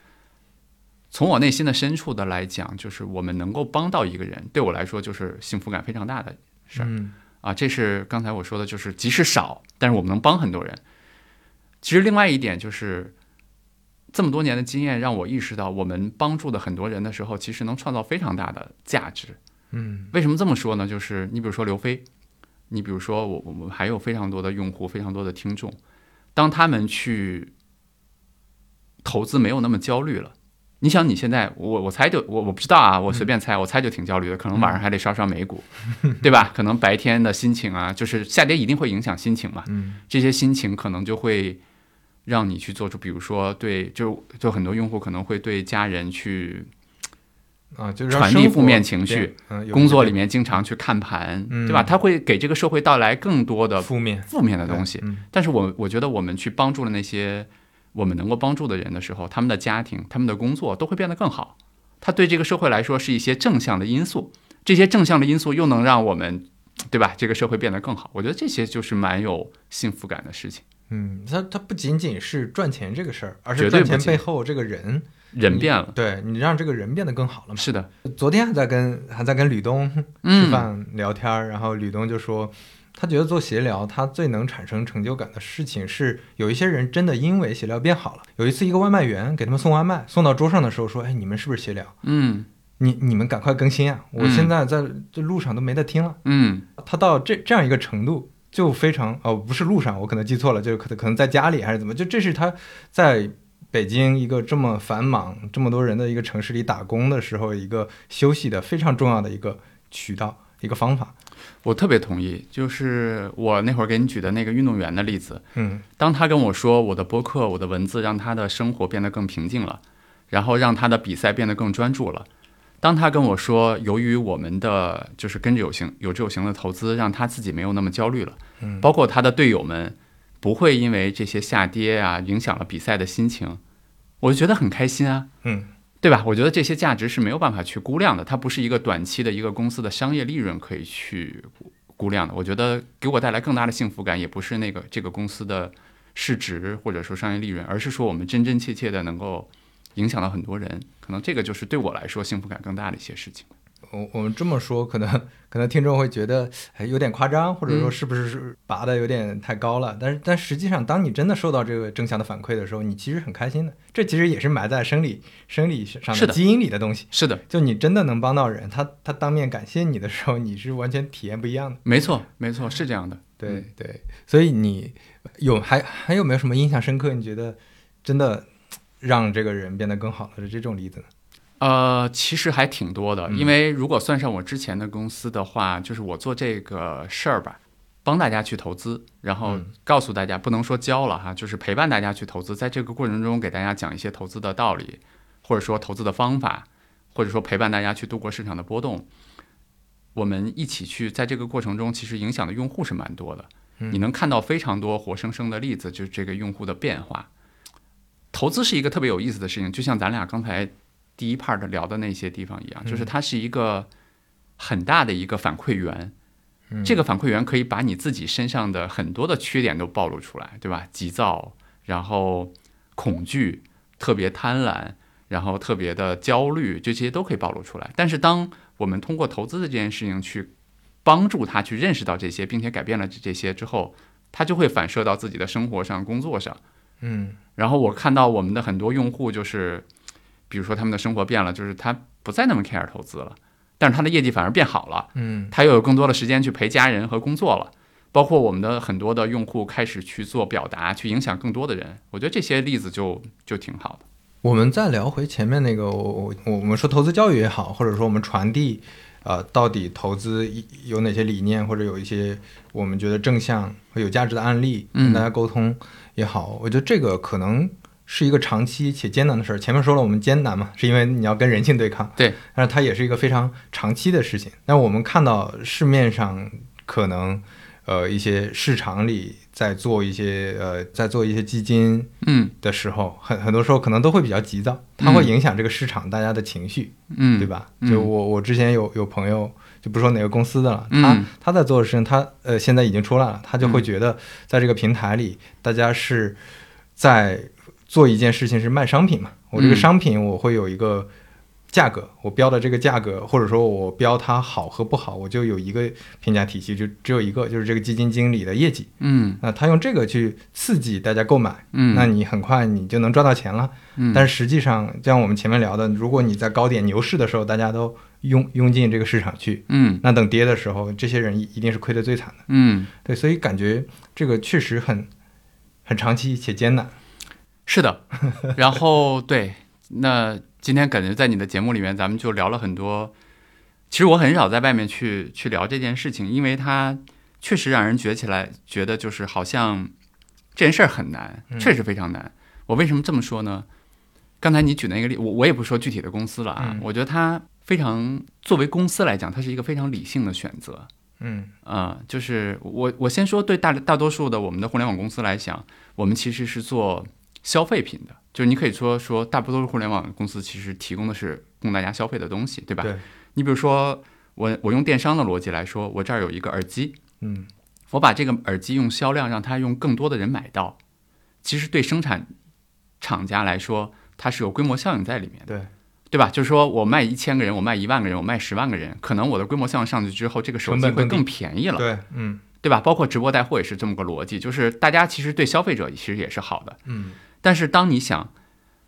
从我内心的深处的来讲，就是我们能够帮到一个人，对我来说就是幸福感非常大的事儿。啊，这是刚才我说的，就是即使少，但是我们能帮很多人。其实另外一点就是。这么多年的经验让我意识到，我们帮助的很多人的时候，其实能创造非常大的价值。嗯为什么这么说呢？就是你比如说刘飞，你比如说我我们还有非常多的用户，非常多的听众，当他们去投资没有那么焦虑了。你想，你现在我我猜就我我不知道啊，我随便猜，我猜就挺焦虑的，可能晚上还得刷刷美股，对吧？可能白天的心情啊，就是下跌一定会影响心情嘛。嗯这些心情可能就会让你去做出，比如说对，就就很多用户可能会对家人去啊，就是传递负面情绪，嗯，工作里面经常去看盘，嗯对吧？它会给这个社会带来更多的负面负面的东西。嗯但是我我觉得我们去帮助了那些我们能够帮助的人的时候，他们的家庭、他们的工作都会变得更好。它对这个社会来说是一些正向的因素，这些正向的因素又能让我们，对吧？这个社会变得更好。我觉得这些就是蛮有幸福感的事情。嗯，它它不仅仅是赚钱这个事儿，而绝是赚钱背后这个人，人变了，对你让这个人变得更好了嘛。是的，昨天还在跟还在跟吕东吃嗯，饭聊天儿，然后吕东就说，他觉得做协聊，他最能产生成就感的事情是，有一些人真的因为协聊变好了。有一次，一个外卖员给他们送外卖，送到桌上的时候说：“哎，你们是不是协聊？嗯你你们赶快更新啊！我嗯现在在这路上都没得听了。嗯他到这这样一个程度，就非常哦，不是路上，我可能记错了，就是可能可能在家里还是怎么，就这是他在北京一个这么繁忙、这么多人的一个城市里打工的时候，一个休息的非常重要的一个渠道、一个方法。我特别同意。就是我那会儿给你举的那个运动员的例子，嗯当他跟我说我的播客、我的文字让他的生活变得更平静了，然后让他的比赛变得更专注了。当他跟我说，由于我们的就是跟着有形有志有行的投资，让他自己没有那么焦虑了，嗯包括他的队友们不会因为这些下跌啊影响了比赛的心情，我就觉得很开心啊，嗯对吧？我觉得这些价值是没有办法去估量的，它不是一个短期的一个公司的商业利润可以去估估量的。我觉得给我带来更大的幸福感，也不是那个这个公司的市值或者说商业利润，而是说我们真真切切的能够影响到很多人。可能这个就是对我来说幸福感更大的一些事情。我我们这么说，可能可能听众会觉得哎有点夸张，或者说嗯是不是是拔的有点太高了？但是但实际上，当你真的受到这个正向的反馈的时候，你其实很开心的。这其实也是埋在生理生理上是的的基因里的东西。是的，就你真的能帮到人，他他当面感谢你的时候，你是完全体验不一样的。没错，没错，是这样的。对对，所以你有还还有没有什么印象深刻？你觉得真的让这个人变得更好的这种例子呢？呃，其实还挺多的，嗯因为如果算上我之前的公司的话，就是我做这个事儿吧，帮大家去投资，然后嗯告诉大家，不能说教了哈，就是陪伴大家去投资，在这个过程中给大家讲一些投资的道理，或者说投资的方法，或者说陪伴大家去度过市场的波动。我们一起去在这个过程中，其实影响的用户是蛮多的。嗯你能看到非常多活生生的例子，就是这个用户的变化。投资是一个特别有意思的事情，就像咱俩刚才第一 part 聊的那些地方一样，就是嗯它是一个很大的一个反馈源。嗯这个反馈源可以把你自己身上的很多的缺点都暴露出来，对吧？急躁，然后恐惧，特别贪婪，然后特别的焦虑，这些都可以暴露出来。但是当我们通过投资的这件事情去帮助他去认识到这些，并且改变了这这些之后，他就会反射到自己的生活上、工作上。嗯然后我看到我们的很多用户就是，比如说他们的生活变了，就是他不再那么 care 投资了，但是他的业绩反而变好了。嗯他又有更多的时间去陪家人和工作了。包括我们的很多的用户开始去做表达，去影响更多的人。我觉得这些例子就就挺好的。我们再聊回前面那个，我我我们说投资教育也好，或者说我们传递，呃，到底投资一有哪些理念，或者有一些我们觉得正向和有价值的案例嗯跟大家沟通也好，我觉得这个可能是一个长期且艰难的事儿。前面说了，我们艰难嘛，是因为你要跟人性对抗，对，但是它也是一个非常长期的事情。那我们看到市面上可能。呃，一些市场里在做一些呃，在做一些基金，嗯的时候，很很多时候可能都会比较急躁，它会影响这个市场大家的情绪，嗯，对？吧？嗯就我我之前有有朋友，就不说哪个公司的了，他嗯他在做的事情，他呃现在已经出来了，他就会觉得在这个平台里，大家是在做一件事情是卖商品嘛，我这个嗯商品我会有一个价格，我标的这个价格，或者说我标它好和不好，我就有一个评价体系，就只有一个，就是这个基金经理的业绩。嗯那他用这个去刺激大家购买，嗯，那你很快你就能赚到钱了。嗯但是实际上，像我们前面聊的，如果你在高点牛市的时候，大家都拥拥进这个市场去，嗯那等跌的时候，这些人一一定是亏得最惨的。嗯对，所以感觉这个确实很很长期且艰难。是的，然后对，那今天感觉在你的节目里面，咱们就聊了很多。其实我很少在外面去去聊这件事情，因为它确实让人觉起来，觉得就是好像这件事儿很难，嗯确实非常难。我为什么这么说呢？刚才你举那个例，我我也不说具体的公司了啊，嗯我觉得它非常作为公司来讲，它是一个非常理性的选择。嗯啊、就是我我先说对大大多数的我们的互联网公司来讲，我们其实是做消费品的，就是你可以说说大多数互联网公司其实提供的是供大家消费的东西，对吧？对，你比如说我我用电商的逻辑来说，我这儿有一个耳机，嗯我把这个耳机用销量让它用更多的人买到，其实对生产厂家来说，它是有规模效应在里面的。对，对吧？就是说我卖一千个人，我卖一万个人，我卖十万个人，可能我的规模效应上去之后，这个手机会更便宜了。对，嗯对吧？包括直播带货也是这么个逻辑，就是大家其实对消费者其实也是好的，嗯但是当你想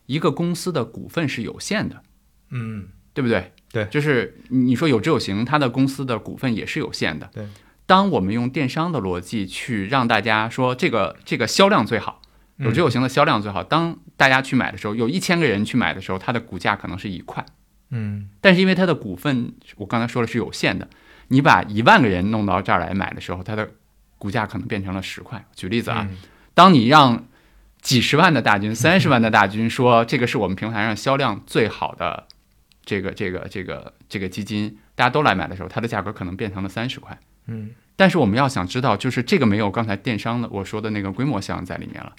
一个公司的股份是有限的，嗯。对不对？对。就是你说有知有行，它的公司的股份也是有限的。对，当我们用电商的逻辑去让大家说这个这个销量最好，有知有行的销量最好，当大家去买的时候，有一千个人去买的时候，它的股价可能是一块，嗯。但是因为它的股份，我刚才说了是有限的，你把一万个人弄到这儿来买的时候，它的股价可能变成了十块。举例子啊，嗯。当你让几十万的大军、三十万的大军说这个是我们平台上销量最好的这个这个这个这个基金，大家都来买的时候，它的价格可能变成了三十块。嗯但是我们要想知道，就是这个没有刚才电商的我说的那个规模效应在里面了，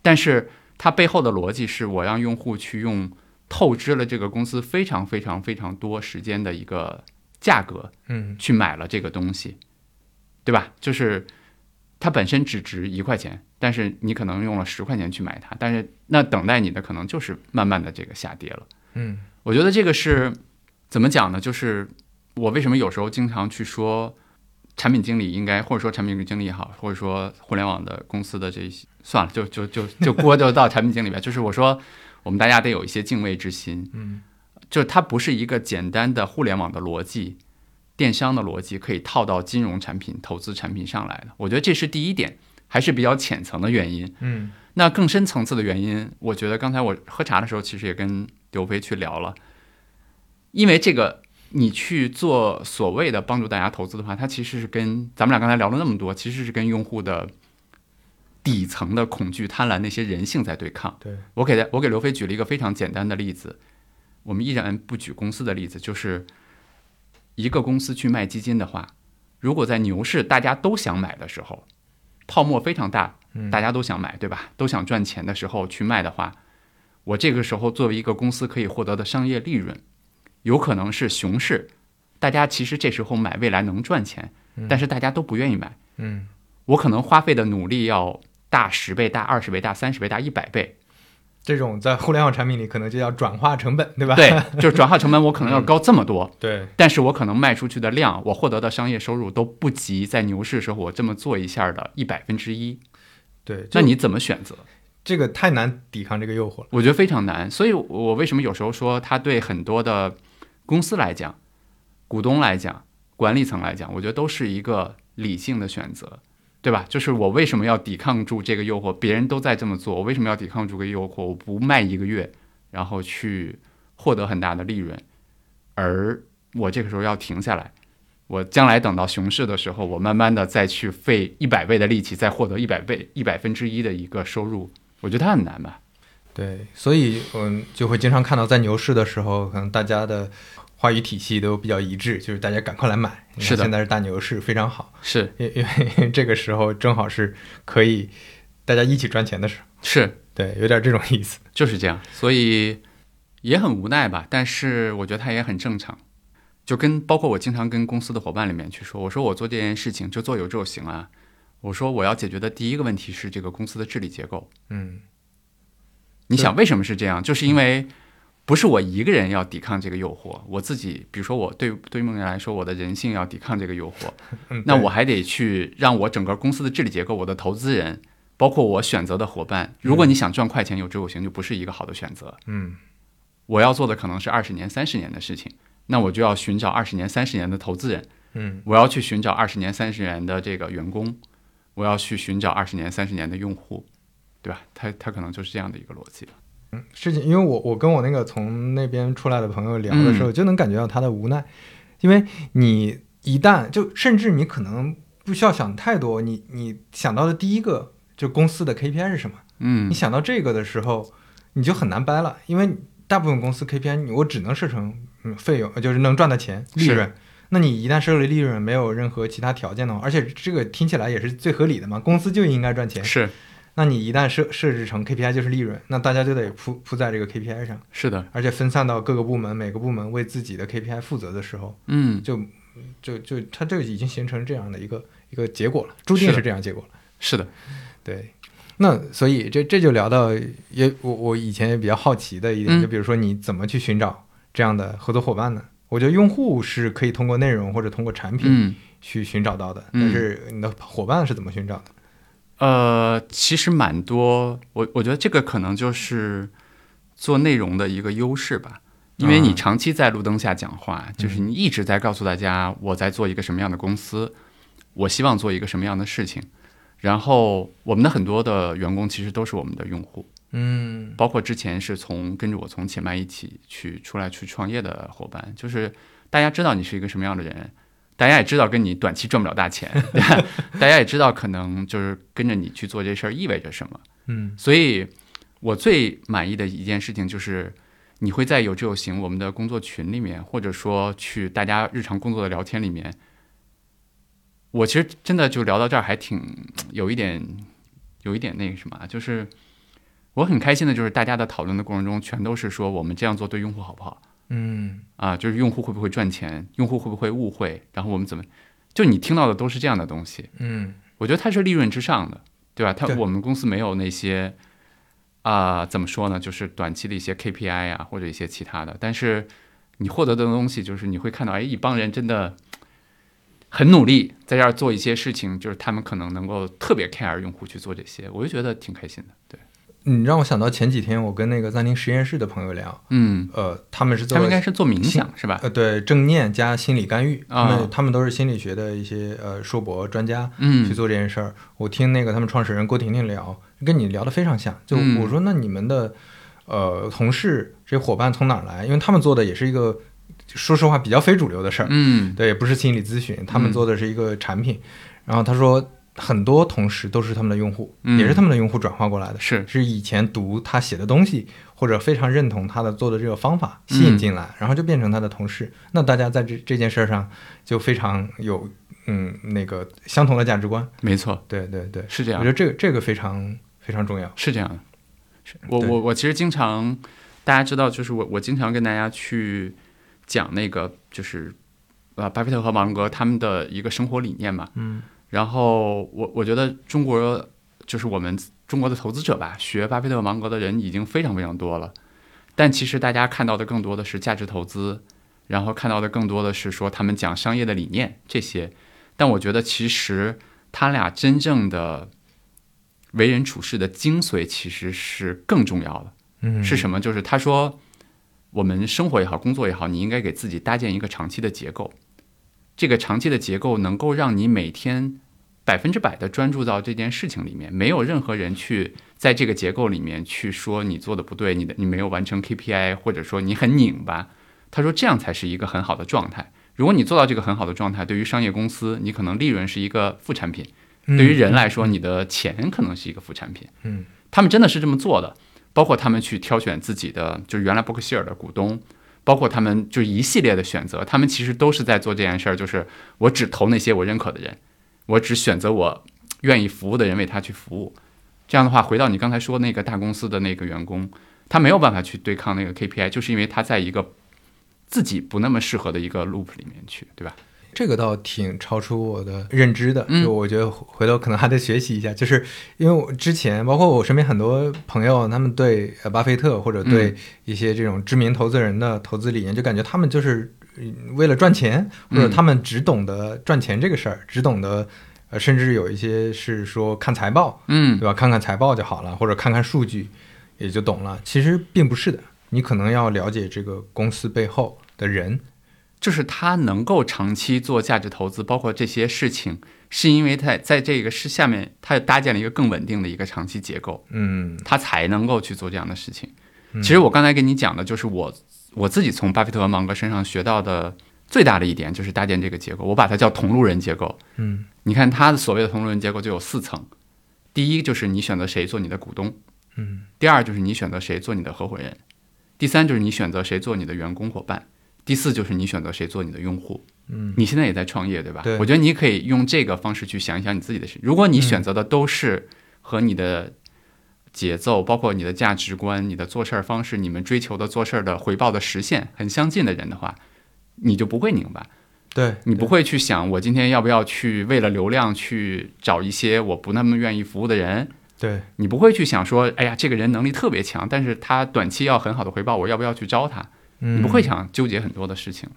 但是它背后的逻辑是我让用户去用透支了这个公司非常非常非常多时间的一个价格嗯去买了这个东西，对吧？就是它本身只值一块钱，但是你可能用了十块钱去买它，但是那等待你的可能就是慢慢的这个下跌了。嗯我觉得这个是怎么讲呢？就是我为什么有时候经常去说产品经理应该，或者说产品经理也好，或者说互联网的公司的这些，算了，就就就就锅就到产品经理吧。就是我说我们大家得有一些敬畏之心，嗯就是它不是一个简单的互联网的逻辑。电商的逻辑可以套到金融产品、投资产品上来的，我觉得这是第一点，还是比较浅层的原因。嗯那更深层次的原因，我觉得刚才我喝茶的时候，其实也跟刘飞去聊了，因为这个你去做所谓的帮助大家投资的话，它其实是跟咱们俩刚才聊了那么多，其实是跟用户的底层的恐惧、贪婪那些人性在对抗。对，我给他，我给刘飞举了一个非常简单的例子，我们依然不举公司的例子，就是一个公司去卖基金的话，如果在牛市大家都想买的时候，泡沫非常大，嗯。大家都想买，对吧？都想赚钱的时候去卖的话，我这个时候作为一个公司可以获得的商业利润，有可能是熊市，大家其实这时候买未来能赚钱，但是大家都不愿意买，嗯。我可能花费的努力要大十倍、大二十倍、大三十倍、大一百倍，这种在互联网产品里可能就叫转化成本，对吧？对，就是转化成本我可能要高这么多，对，但是我可能卖出去的量，我获得的商业收入都不及在牛市时候我这么做一下的一百分之一。对，那你怎么选择？这个太难抵抗这个诱惑了。我觉得非常难。所以我为什么有时候说它对很多的公司来讲、股东来讲、管理层来讲，我觉得都是一个理性的选择，对吧？就是我为什么要抵抗住这个诱惑？别人都在这么做，我为什么要抵抗住个诱惑？我不卖一个月，然后去获得很大的利润，而我这个时候要停下来。我将来等到熊市的时候，我慢慢的再去费一百倍的力气，再获得一百倍、一百分之一的一个收入，我觉得它很难吧？对，所以嗯，就会经常看到在牛市的时候，可能大家的话语体系都比较一致，就是大家赶快来买。是的现在是大牛市，非常好，是因因为这个时候正好是可以大家一起赚钱的时候。是，对，有点这种意思。就是这样，所以也很无奈吧。但是我觉得它也很正常。就跟包括我经常跟公司的伙伴里面去说，我说我做这件事情就做有这种行啊。我说我要解决的第一个问题是这个公司的治理结构。嗯你想为什么是这样？就是因为不是我一个人要抵抗这个诱惑，我自己，比如说我对对于梦人来说，我的人性要抵抗这个诱惑，那我还得去让我整个公司的治理结构，我的投资人，包括我选择的伙伴，如果你想赚快钱有追有行，就不是一个好的选择。嗯，我要做的可能是二十年、三十年的事情，那我就要寻找二十年、三十年的投资人。嗯，我要去寻找二十年、三十年的这个员工，我要去寻找二十年、三十年的用户，对吧？他他可能就是这样的一个逻辑。嗯，事情，因为我我跟我那个从那边出来的朋友聊的时候，就能感觉到他的无奈，因为你一旦就甚至你可能不需要想太多，你你想到的第一个就公司的 KPI 是什么？嗯你想到这个的时候，你就很难掰了，因为大部分公司 KPI 你我只能设成嗯费用，就是能赚的钱利润。那你一旦设了利润，没有任何其他条件的话，而且这个听起来也是最合理的嘛，公司就应该赚钱。是那你一旦设设置成 KPI 就是利润，那大家就得扑扑在这个 KPI 上，是的，而且分散到各个部门，每个部门为自己的 KPI 负责的时候，嗯，就就就它就已经形成这样的一个一个结果了，注定是这样结果了。是的，对，那所以这这就聊到也我我以前也比较好奇的一点，嗯就比如说你怎么去寻找这样的合作伙伴呢？我觉得用户是可以通过内容或者通过产品嗯。去寻找到的，嗯但是你的伙伴是怎么寻找的？呃，其实蛮多，我我觉得这个可能就是做内容的一个优势吧，因为你长期在路灯下讲话，就是你一直在告诉大家我在做一个什么样的公司，我希望做一个什么样的事情，然后我们的很多的员工其实都是我们的用户，嗯。包括之前是从跟着我从前麦一起去出来去创业的伙伴，就是大家知道你是一个什么样的人，大家也知道跟你短期赚不了大钱，对吧？大家也知道可能就是跟着你去做这事儿意味着什么。嗯所以我最满意的一件事情就是，你会在有志有行我们的工作群里面，或者说去大家日常工作的聊天里面，我其实真的就聊到这儿还挺有一点有一点那个什么啊，就是我很开心的就是大家的讨论的过程中，全都是说我们这样做对用户好不好嗯啊，就是用户会不会赚钱，用户会不会误会，然后我们怎么，就你听到的都是这样的东西。嗯我觉得它是利润之上的，对吧？它我们公司没有那些啊、怎么说呢？就是短期的一些 KPI 啊，或者一些其他的。但是你获得的东西，就是你会看到，哎，一帮人真的很努力，在这儿做一些事情，就是他们可能能够特别 care 用户去做这些，我就觉得挺开心的。对，你让我想到前几天我跟那个暂停实验室的朋友聊，嗯，呃，他们是做他们应该是做冥想是吧？呃对正念加心理干预，他啊们他们都是心理学的一些呃硕博专家，去嗯做这件事儿。我听那个他们创始人郭婷婷聊，跟你聊的非常像。就嗯我说，那你们的呃同事这些伙伴从哪儿来？因为他们做的也是一个，说实话比较非主流的事儿，嗯对，也不是心理咨询，他们嗯做的是一个产品。然后他说，很多同事都是他们的用户，嗯也是他们的用户转化过来的，是是以前读他写的东西，或者非常认同他的做的这个方法吸引进来，然后就变成他的同事。那大家在这这件事儿上就非常有嗯那个相同的价值观。没错，对对对，是这样我觉。得这个这个非常非常重要。是这样的，我我我其实经常，大家知道，就是我我经常跟大家去讲那个，就是呃，巴菲特和芒格他们的一个生活理念嘛。嗯然后我我觉得中国就是我们中国的投资者吧，学巴菲特、芒格的人已经非常非常多了，但其实大家看到的更多的是价值投资，然后看到的更多的是说他们讲商业的理念这些。但我觉得其实他俩真正的为人处事的精髓其实是更重要的。嗯，是什么？就是他说，我们生活也好，工作也好，你应该给自己搭建一个长期的结构。这个长期的结构能够让你每天百分之百的专注到这件事情里面，没有任何人去在这个结构里面去说你做的不对，你的你没有完成 KPI，或者说你很拧巴。他说这样才是一个很好的状态。如果你做到这个很好的状态，对于商业公司，你可能利润是一个副产品；嗯对于人来说，你的钱可能是一个副产品。嗯他们真的是这么做的，包括他们去挑选自己的，就是原来伯克希尔的股东，包括他们就一系列的选择，他们其实都是在做这件事儿，就是我只投那些我认可的人，我只选择我愿意服务的人为他去服务。这样的话，回到你刚才说那个大公司的那个员工，他没有办法去对抗那个 KPI，就是因为他在一个自己不那么适合的一个 loop 里面去，对吧？这个倒挺超出我的认知的，嗯就我觉得回头可能还得学习一下。就是因为我之前，包括我身边很多朋友，他们对呃巴菲特或者对嗯一些这种知名投资人的投资理念，就感觉他们就是嗯为了赚钱，或者嗯他们只懂得赚钱这个事儿，只懂得呃，甚至有一些是说看财报，嗯对吧？看看财报就好了，或者看看数据也就懂了。其实并不是的，你可能要了解这个公司背后的人。就是他能够长期做价值投资，包括这些事情，是因为他在这个是下面，他搭建了一个更稳定的一个长期结构，嗯他才能够去做这样的事情。嗯其实我刚才跟你讲的就是我我自己从巴菲特和芒格身上学到的最大的一点，就是搭建这个结构，我把它叫同路人结构。嗯你看他的所谓的同路人结构就有四层，第一就是你选择谁做你的股东，嗯第二就是你选择谁做你的合伙人，第三就是你选择谁做你的员工伙伴，第四就是你选择谁做你的用户。嗯你现在也在创业，对吧？对我觉得你可以用这个方式去想一想你自己的事。如果你选择的都是和你的节奏，包括你的价值观、你的做事儿方式、你们追求的做事儿的回报的实现很相近的人的话，你就不会拧巴。对你不会去想我今天要不要去为了流量去找一些我不那么愿意服务的人，对你不会去想说，哎呀，这个人能力特别强，但是他短期要很好的回报，我要不要去招他？嗯你不会想纠结很多的事情了。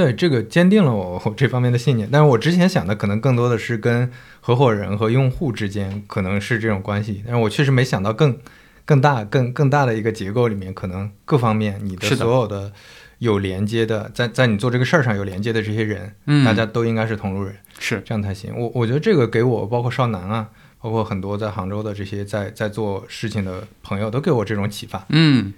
对这个坚定了我我这方面的信念。但是我之前想的可能更多的是跟合伙人和用户之间可能是这种关系，但是我确实没想到更更大、更更大的一个结构里面，可能各方面你的所有的有连接的，在在你做这个事儿上有连接的这些人，嗯大家都应该是同路人。是，这样才行。我我觉得这个给我，包括少南啊，包括很多在杭州的这些在在做事情的朋友，都给我这种启发。嗯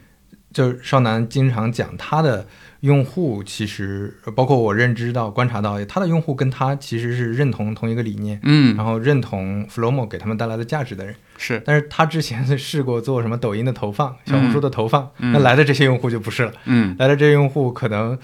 就是少南经常讲他的用户，其实呃包括我认知到、观察到，他的用户跟他其实是认同同一个理念，嗯，然后认同 Flomo 给他们带来的价值的人。是，但是他之前是试过做什么抖音的投放、小红书的投放，嗯。那来的这些用户就不是了。嗯。来的这些用户可能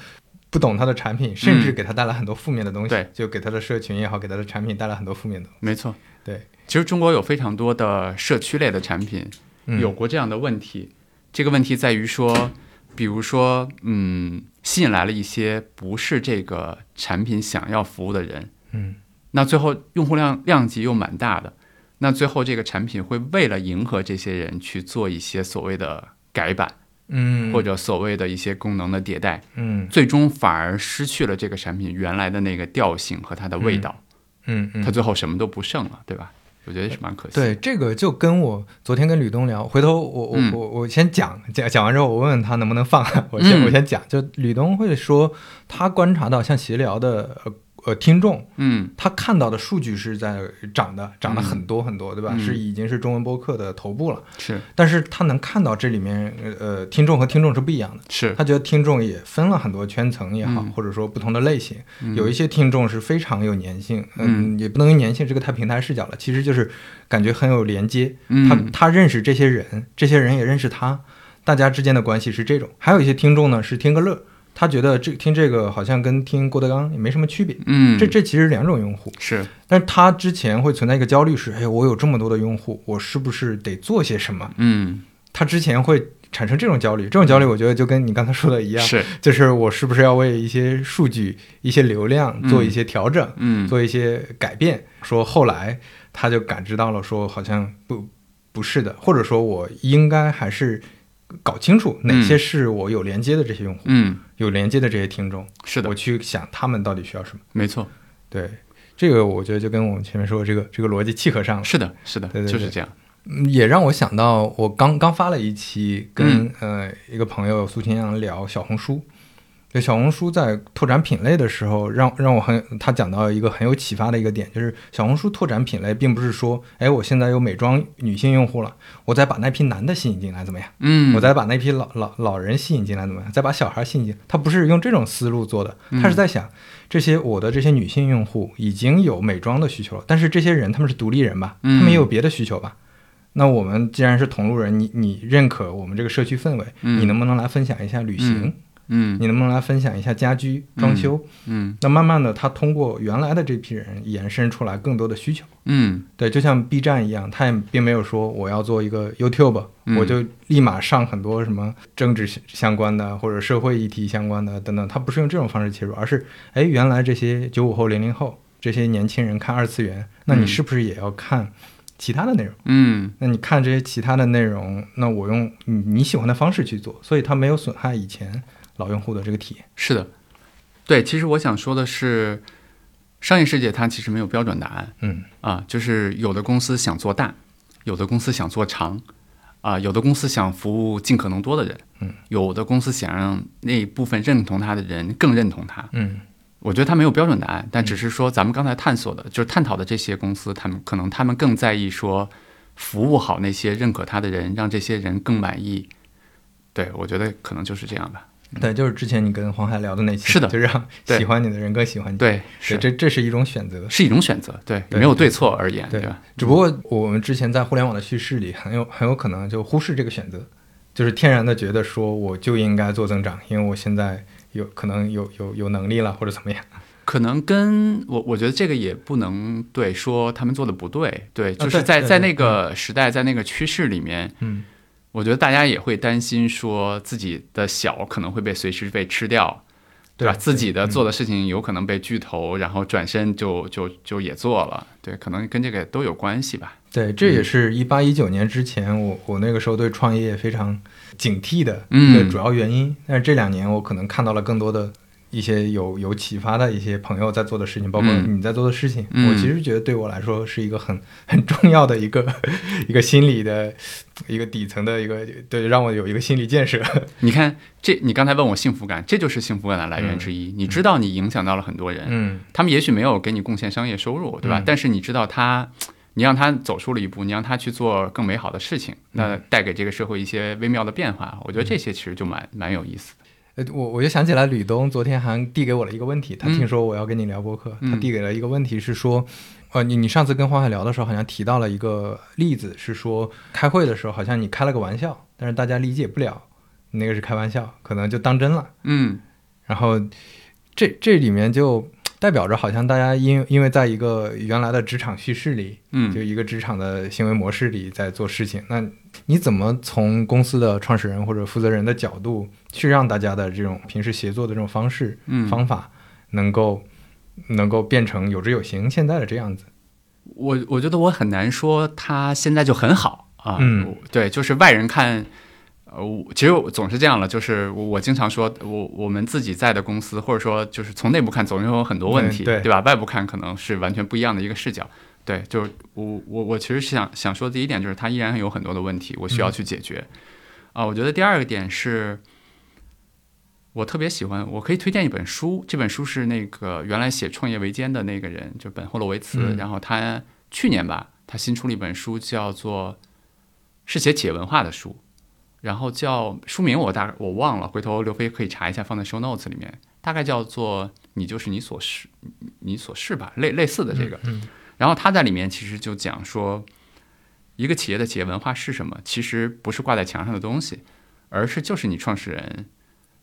不懂他的产品，甚至给他带来很多负面的东西，对就给他的社群也好，给他的产品带来很多负面的。没错。对，其实中国有非常多的社区类的产品嗯。有过这样的问题，这个问题在于说，比如说，嗯，吸引来了一些不是这个产品想要服务的人，嗯。那最后用户量量级又蛮大的，那最后这个产品会为了迎合这些人去做一些所谓的改版，嗯，或者所谓的一些功能的迭代，嗯。最终反而失去了这个产品原来的那个调性和它的味道，嗯嗯，它最后什么都不剩了，对吧？我觉得是蛮可惜。，对这个就跟我昨天跟吕东聊，回头我我嗯。我我先讲讲讲完之后，我问问他能不能放，我先嗯。我先讲，就吕东会说他观察到像协聊的呃呃听众，嗯他看到的数据是在涨的，涨了很多很多，对吧？嗯是已经是中文播客的头部了，是但是他能看到这里面呃听众和听众是不一样的。是，他觉得听众也分了很多圈层也好，嗯或者说不同的类型，嗯有一些听众是非常有粘性，嗯，也不能用粘性这个太平台视角了，其实就是感觉很有连接。他嗯他认识这些人，这些人也认识他，大家之间的关系是这种。还有一些听众呢是听个乐，他觉得这听这个好像跟听郭德纲也没什么区别。嗯，这这其实两种用户，是。但是他之前会存在一个焦虑是，哎，我有这么多的用户，我是不是得做些什么？嗯。他之前会产生这种焦虑，这种焦虑我觉得就跟你刚才说的一样，是。就是我是不是要为一些数据、一些流量做一些调整，嗯。做一些改变？说后来他就感知到了，说好像不不是的，或者说我应该还是搞清楚哪些是我有连接的这些用户，嗯有连接的这些听众，是的我，去想他们到底需要什么。没错，对，这个我觉得就跟我们前面说的这个这个逻辑契合上了。是的，是的，对对对就是这样。嗯也让我想到，我刚刚发了一期跟、呃一个朋友苏清阳聊小红书。就小红书在拓展品类的时候，让让我很他讲到一个很有启发的一个点，就是小红书拓展品类，并不是说，哎，我现在有美妆女性用户了，我再把那批男的吸引进来怎么样？嗯，我再把那批老老老人吸引进来怎么样？再把小孩吸引进来，他不是用这种思路做的，他是在想，这些我的这些女性用户已经有美妆的需求了，但是这些人他们是独立人吧，他嗯们也有别的需求吧？那我们既然是同路人，你你认可我们这个社区氛围，嗯你能不能来分享一下旅行？嗯你能不能来分享一下家居装修？嗯。那慢慢的，他通过原来的这批人延伸出来更多的需求。嗯。对，就像 B 站一样，他也并没有说我要做一个 YouTube，、嗯。我就立马上很多什么政治相关的或者社会议题相关的等等，他不是用这种方式切入，而是哎，原来这些九五后、零零后这些年轻人看二次元，那你嗯是不是也要看其他的内容？嗯。那你看这些其他的内容，那我用你你喜欢的方式去做，所以它没有损害以前老用户的这个体验。是的，对，其实我想说的是，商业世界它其实没有标准答案嗯啊，就是有的公司想做大，有的公司想做长，啊，有的公司想服务尽可能多的人，嗯，有的公司想让那部分认同他的人更认同他。嗯我觉得它没有标准答案，但只是说咱们刚才探索的，就是探讨的这些公司，他们可能他们更在意说服务好那些认可他的人，让这些人更满意。对，我觉得可能就是这样吧。对，就是之前你跟黄海聊的那期，是的就让喜欢你的人更喜欢你。对，对，是这这是一种选择。是一种选择，对，对没有对错而言，对吧？只不过我们之前在互联网的叙事里，很有很有可能就忽视这个选择，就是天然的觉得说我就应该做增长，因为我现在有可能有有有能力了或者怎么样。可能跟我我觉得这个也不能对说他们做的不对，对，就是在在那个时代，在那个趋势里面，嗯我觉得大家也会担心说自己的小可能会被随时被吃掉，对吧？对自己的嗯做的事情有可能被巨头，然后转身就就就也做了，对，可能跟这个都有关系吧。对，这也是一八一九年之前，我我那个时候对创业非常警惕的嗯一个主要原因。但是这两年，我可能看到了更多的一些有有启发的一些朋友在做的事情，包括嗯你在做的事情。嗯我其实觉得对我来说是一个很 很重要的一个 一个心理的一个底层的一个对，让我有一个心理建设。你看，这你刚才问我幸福感，这就是幸福感的来源之一。你知道你影响到了很多人，嗯他们也许没有给你贡献商业收入，对吧？嗯但是你知道他，你让他走出了一步，你让他去做更美好的事情，那带给这个社会一些微妙的变化。我觉得这些其实就蛮蛮有意思的。呃，我我就想起来，吕东昨天还递给我了一个问题，他嗯。听说我要跟你聊播客，嗯。他递给了一个问题是说，呃，你你上次跟黄海聊的时候，好像提到了一个例子，是说开会的时候好像你开了个玩笑，但是大家理解不了，你那个是开玩笑，可能就当真了，嗯。然后这这里面就代表着好像大家因因为在一个原来的职场叙事里，嗯就一个职场的行为模式里在做事情，那你怎么从公司的创始人或者负责人的角度去让大家的这种平时协作的这种方式、嗯，方法能够能够变成有之有形现在的这样子？我我觉得我很难说他现在就很好啊。嗯对，就是外人看。呃，我其实我总是这样了，就是我我经常说，我我们自己在的公司，或者说就是从内部看，总是有很多问题，嗯对吧？外部看可能是完全不一样的一个视角。对，就是我我我其实想想说第一点就是，它依然有很多的问题，我需要去解决。啊、我觉得第二个点是，我特别喜欢，我可以推荐一本书，这本书是那个原来写《创业维艰》的那个人，就本霍洛维茨，嗯然后他去年吧，他新出了一本书，叫做是写企业文化的书，然后叫书名我大我忘了，回头刘飞可以查一下，放在 show notes 里面，大概叫做“你就是你所是，你所是吧”，类类似的这个。嗯然后他在里面其实就讲说，一个企业的企业文化是什么？其实不是挂在墙上的东西，而是就是你创始人，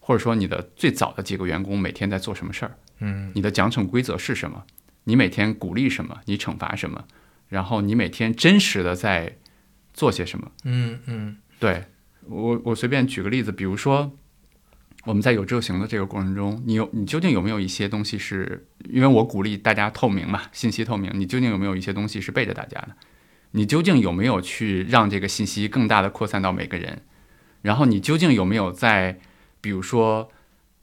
或者说你的最早的几个员工每天在做什么事儿，嗯你的奖惩规则是什么？你每天鼓励什么？你惩罚什么？然后你每天真实的在做些什么？嗯嗯对我，我随便举个例子，比如说我们在有志有行的这个过程中，你有你究竟有没有一些东西是因为我鼓励大家透明嘛，信息透明，你究竟有没有一些东西是背着大家的？你究竟有没有去让这个信息更大的扩散到每个人？然后你究竟有没有在，比如说，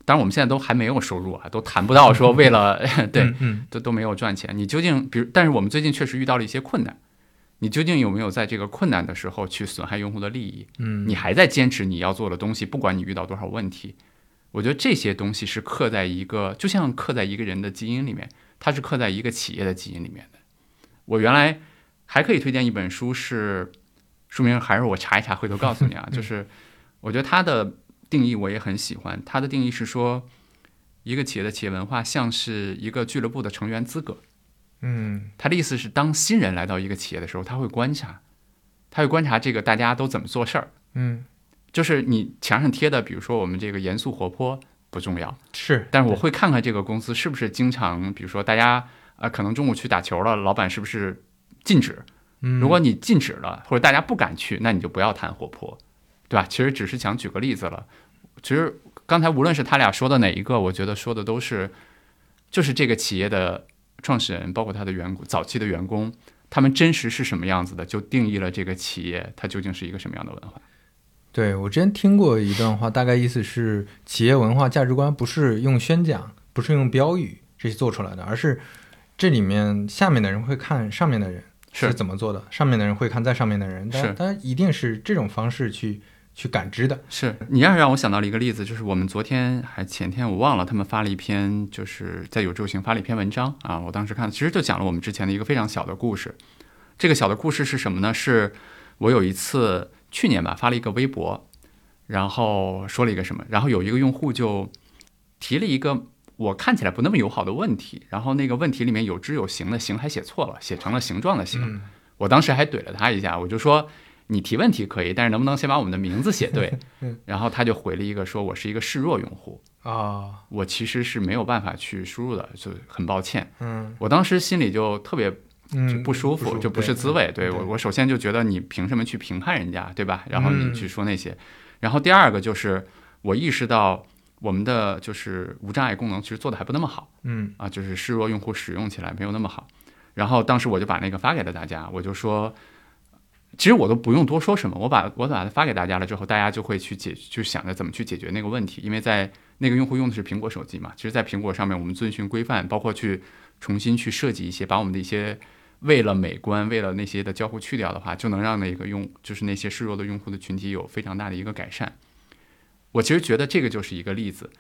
当然我们现在都还没有收入啊，都谈不到说为了 对都都没有赚钱。你究竟，比如，但是我们最近确实遇到了一些困难，你究竟有没有在这个困难的时候去损害用户的利益？嗯，你还在坚持你要做的东西，不管你遇到多少问题，我觉得这些东西是刻在一个，就像刻在一个人的基因里面，它是刻在一个企业的基因里面的。我原来还可以推荐一本书是，书名还是我查一查，回头告诉你啊，就是我觉得它的定义我也很喜欢，它的定义是说，一个企业的企业文化像是一个俱乐部的成员资格。嗯他的意思是，当新人来到一个企业的时候，他会观察，他会观察这个大家都怎么做事儿。嗯就是你墙上贴的，比如说我们这个严肃活泼，不重要，是，但是我会看看这个公司是不是经常，比如说大家啊，可能中午去打球了，老板是不是禁止？嗯如果你禁止了，或者大家不敢去，那你就不要谈活泼，对吧？其实只是想举个例子了。其实刚才无论是他俩说的哪一个，我觉得说的都是，就是这个企业的创始人，包括他的员工，早期的员工，他们真实是什么样子的，就定义了这个企业它究竟是一个什么样的文化。对我之前听过一段话，大概意思是，企业文化价值观不是用宣讲，不是用标语这些做出来的，而是这里面下面的人会看上面的人。是怎么做的？上面的人会看在上面的人，是，但一定是这种方式去去感知的。是你要让我想到了一个例子，就是我们昨天还前天我忘了，他们发了一篇，就是在有志有行发了一篇文章啊。我当时看，其实就讲了我们之前的一个非常小的故事。这个小的故事是什么呢？是我有一次去年吧发了一个微博，然后说了一个什么，然后有一个用户就提了一个。我看起来不那么友好的问题，然后那个问题里面有知有形的形还写错了，写成了形状的形。我当时还怼了他一下，我就说你提问题可以，但是能不能先把我们的名字写对？然后他就回了一个说，我是一个示弱用户啊，我其实是没有办法去输入的，就很抱歉。嗯，我当时心里就特别不舒服，就不是滋味。对我，我首先就觉得你凭什么去评判人家，对吧？然后你去说那些，然后第二个就是我意识到。我们的就是无障碍功能其实做的还不那么好，嗯啊，就是示弱用户使用起来没有那么好。然后当时我就把那个发给了大家，我就说，其实我都不用多说什么，我把我把它发给大家了之后，大家就会去解，就想着怎么去解决那个问题。因为在那个用户用的是苹果手机嘛，其实，在苹果上面我们遵循规范，包括去重新去设计一些，把我们的一些为了美观、为了那些的交互去掉的话，就能让那个用就是那些示弱的用户的群体有非常大的一个改善。我其实觉得这个就是一个例子，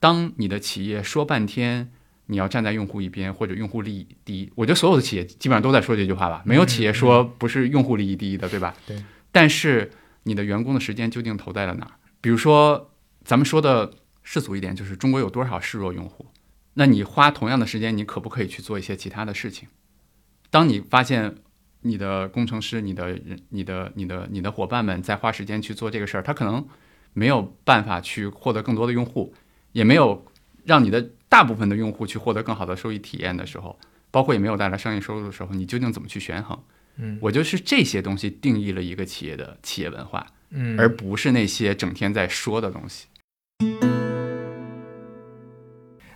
当你的企业说半天你要站在用户一边或者用户利益第一，我觉得所有的企业基本上都在说这句话吧，没有企业说不是用户利益第一的，对吧？对。但是你的员工的时间究竟投在了哪儿？比如说，咱们说的世俗一点，就是中国有多少示弱用户？那你花同样的时间，你可不可以去做一些其他的事情？当你发现你的工程师、你的人、你的、你的、你的伙伴们在花时间去做这个事儿，他可能。没有办法去获得更多的用户，也没有让你的大部分的用户去获得更好的收益体验的时候，包括也没有带来商业收入的时候，你究竟怎么去权衡？嗯，我就是这些东西定义了一个企业的企业文化，嗯，而不是那些整天在说的东西。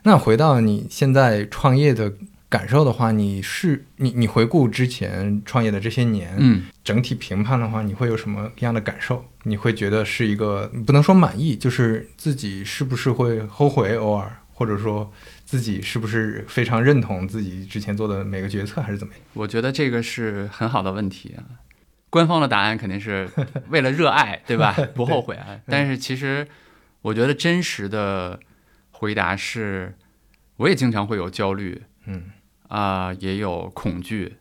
那回到你现在创业的。感受的话，你是你你回顾之前创业的这些年，嗯，整体评判的话，你会有什么样的感受？你会觉得是一个不能说满意，就是自己是不是会后悔偶尔，或者说自己是不是非常认同自己之前做的每个决策，还是怎么样？我觉得这个是很好的问题啊。官方的答案肯定是为了热爱，对吧？不后悔啊。但是其实我觉得真实的回答是，我也经常会有焦虑，嗯。啊，也有恐惧，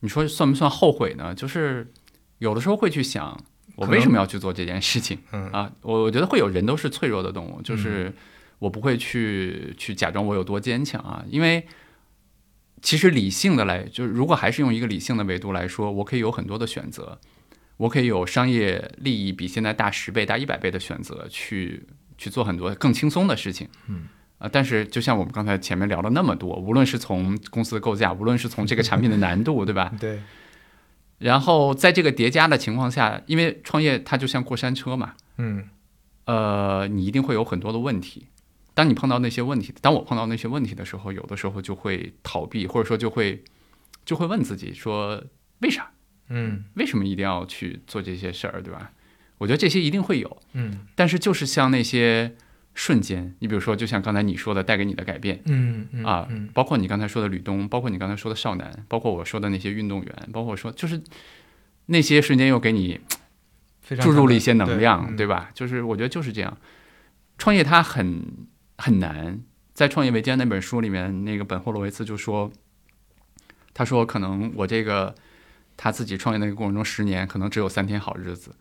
你说算不算后悔呢？就是有的时候会去想，我为什么要去做这件事情？啊，我我觉得会有人都是脆弱的动物，就是我不会去去假装我有多坚强啊，因为其实理性的来，就是如果还是用一个理性的维度来说，我可以有很多的选择，我可以有商业利益比现在大十倍、大一百倍的选择，去去做很多更轻松的事情。嗯。啊，但是就像我们刚才前面聊了那么多，无论是从公司的构架，无论是从这个产品的难度，对吧？对。然后在这个叠加的情况下，因为创业它就像过山车嘛，嗯，呃，你一定会有很多的问题。当你碰到那些问题，当我碰到那些问题的时候，有的时候就会逃避，或者说就会就会问自己说为啥？嗯，为什么一定要去做这些事儿，对吧？我觉得这些一定会有，嗯，但是就是像那些。瞬间，你比如说，就像刚才你说的，带给你的改变，嗯啊，包括你刚才说的吕东，包括你刚才说的少男，包括我说的那些运动员，包括说就是那些瞬间又给你注入了一些能量，对吧？就是我觉得就是这样，创业它很很难。在《创业维艰》那本书里面，那个本霍洛维茨就说，他说可能我这个他自己创业那个过程中，十年可能只有三天好日子，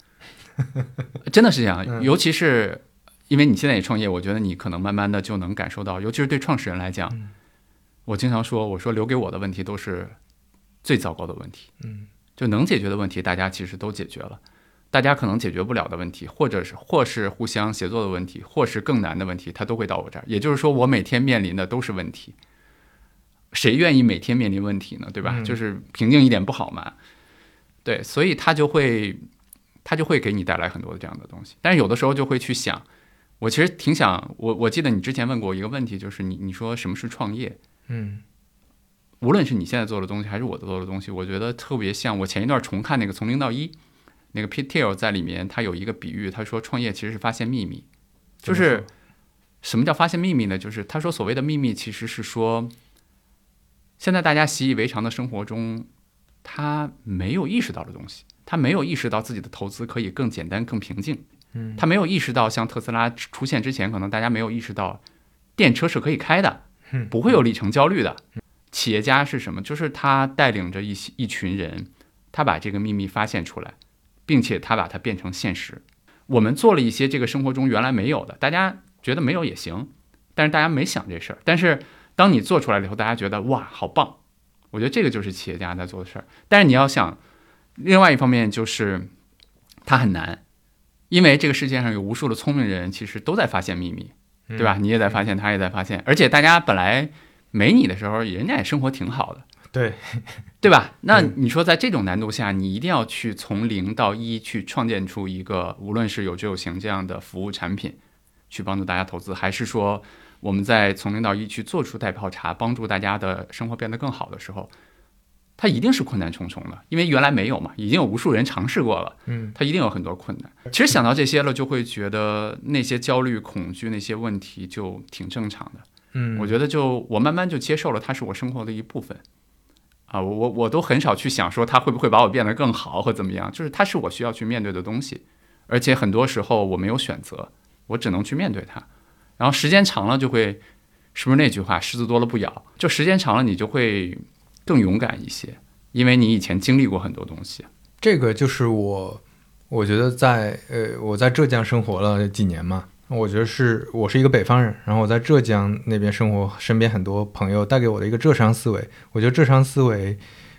真的是这样，尤其是。因为你现在也创业，我觉得你可能慢慢的就能感受到，尤其是对创始人来讲，我经常说，我说留给我的问题都是最糟糕的问题，嗯，就能解决的问题，大家其实都解决了。大家可能解决不了的问题，或者是或是互相协作的问题，或是更难的问题，它都会到我这儿。也就是说，我每天面临的都是问题。谁愿意每天面临问题呢？对吧？就是平静一点不好吗？对，所以他就会，他就会给你带来很多的这样的东西。但是有的时候就会去想，我其实挺想，我我记得你之前问过一个问题，就是你你说什么是创业？嗯，无论是你现在做的东西，还是我做的东西，我觉得特别像我前一段重看那个《从零到一》，那个 Pete Thiel 在里面，他有一个比喻，他说创业其实是发现秘密，就是什么叫发现秘密呢？就是他说所谓的秘密其实是说。现在大家习以为常的生活中，他没有意识到的东西，他没有意识到自己的投资可以更简单、更平静。嗯，他没有意识到，像特斯拉出现之前，可能大家没有意识到电车是可以开的，不会有里程焦虑的。企业家是什么？就是他带领着一一群人，他把这个秘密发现出来，并且他把它变成现实。我们做了一些这个生活中原来没有的，大家觉得没有也行，但是大家没想这事儿，但是。当你做出来了以后，大家觉得哇，好棒！我觉得这个就是企业家在做的事儿。但是你要想，另外一方面就是它很难，因为这个世界上有无数的聪明人，其实都在发现秘密，对吧？你也在发现，他也在发现，而且大家本来没你的时候，人家也生活挺好的，对 对吧？那你说在这种难度下，你一定要去从零到一去创建出一个，无论是有知有行这样的服务产品，去帮助大家投资，还是说？我们在从零到一去做出代泡茶，帮助大家的生活变得更好的时候，它一定是困难重重的，因为原来没有嘛，已经有无数人尝试过了，嗯，它一定有很多困难。其实想到这些了，就会觉得那些焦虑、恐惧那些问题就挺正常的，嗯，我觉得就我慢慢就接受了，它是我生活的一部分，啊，我我都很少去想说它会不会把我变得更好或怎么样，就是它是我需要去面对的东西，而且很多时候我没有选择，我只能去面对它。然后时间长了就会，是不是那句话“狮子多了不咬”？就时间长了，你就会更勇敢一些，因为你以前经历过很多东西。这个就是我，我觉得在呃，我在浙江生活了几年嘛，我觉得是我是一个北方人，然后我在浙江那边生活，身边很多朋友带给我的一个浙商思维，我觉得浙商思维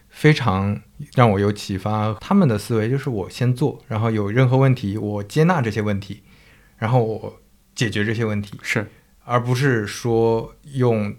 非常让我有启发。他们的思维就是我先做，然后有任何问题我接纳这些问题，然后我。解决这些问题是，而不是说用，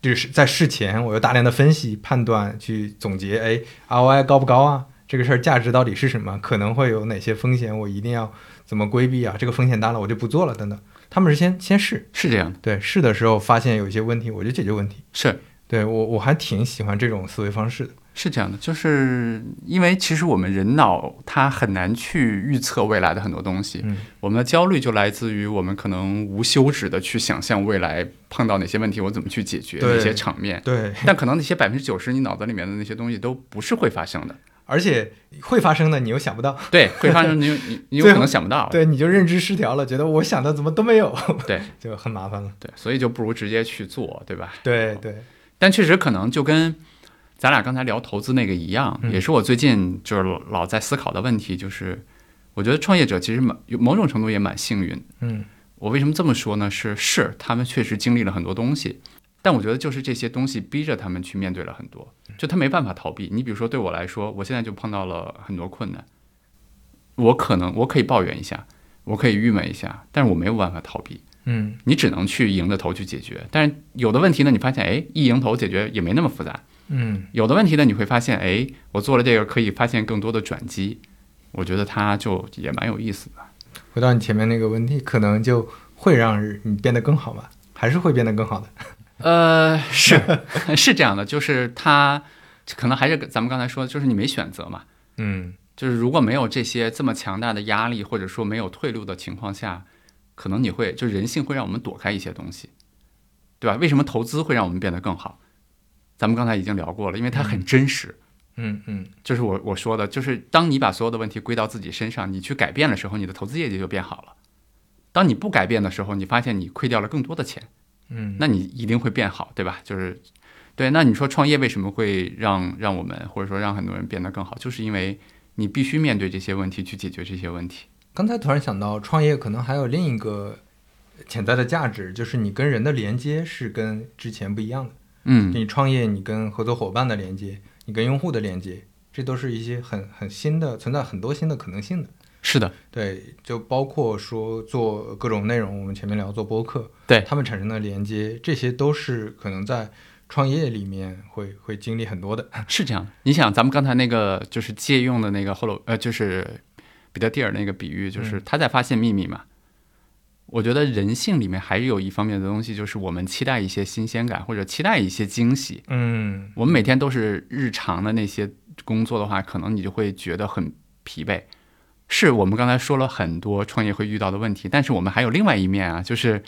就是在事前我有大量的分析判断去总结，哎，ROI 高不高啊？这个事儿价值到底是什么？可能会有哪些风险？我一定要怎么规避啊？这个风险大了我就不做了，等等。他们是先先试，是这样的。对，试的时候发现有一些问题，我就解决问题。是，对我我还挺喜欢这种思维方式的。是这样的，就是因为其实我们人脑它很难去预测未来的很多东西，嗯，我们的焦虑就来自于我们可能无休止的去想象未来碰到哪些问题，我怎么去解决那些场面，对，但可能那些百分之九十你脑子里面的那些东西都不是会发生的，而且会发生的你又想不到，对，会发生你你 你有可能想不到，对，你就认知失调了，觉得我想的怎么都没有，对，就很麻烦了，对，所以就不如直接去做，对吧？对对，但确实可能就跟。咱俩刚才聊投资那个一样，也是我最近就是老在思考的问题。就是我觉得创业者其实某种程度也蛮幸运。嗯，我为什么这么说呢？是是，他们确实经历了很多东西，但我觉得就是这些东西逼着他们去面对了很多，就他没办法逃避。你比如说对我来说，我现在就碰到了很多困难，我可能我可以抱怨一下，我可以郁闷一下，但是我没有办法逃避。嗯，你只能去迎着头去解决。但是有的问题呢，你发现哎，一迎头解决也没那么复杂。嗯，有的问题呢，你会发现，哎，我做了这个可以发现更多的转机，我觉得它就也蛮有意思的。回到你前面那个问题，可能就会让你变得更好吧？还是会变得更好的？呃，是 是这样的，就是他可能还是咱们刚才说的，就是你没选择嘛。嗯，就是如果没有这些这么强大的压力，或者说没有退路的情况下，可能你会就人性会让我们躲开一些东西，对吧？为什么投资会让我们变得更好？咱们刚才已经聊过了，因为它很真实。嗯嗯，就是我我说的，就是当你把所有的问题归到自己身上，你去改变的时候，你的投资业绩就变好了。当你不改变的时候，你发现你亏掉了更多的钱。嗯，那你一定会变好，对吧？就是对。那你说创业为什么会让让我们或者说让很多人变得更好？就是因为你必须面对这些问题，去解决这些问题。刚才突然想到，创业可能还有另一个潜在的价值，就是你跟人的连接是跟之前不一样的。嗯，你创业，你跟合作伙伴的连接，你跟用户的连接，这都是一些很很新的，存在很多新的可能性的。是的，对，就包括说做各种内容，我们前面聊做播客，对他们产生的连接，这些都是可能在创业里面会会经历很多的。是这样的。你想，咱们刚才那个就是借用的那个后楼呃，就是彼得蒂尔那个比喻，就是他在发现秘密嘛。我觉得人性里面还是有一方面的东西，就是我们期待一些新鲜感，或者期待一些惊喜。嗯，我们每天都是日常的那些工作的话，可能你就会觉得很疲惫。是我们刚才说了很多创业会遇到的问题，但是我们还有另外一面啊，就是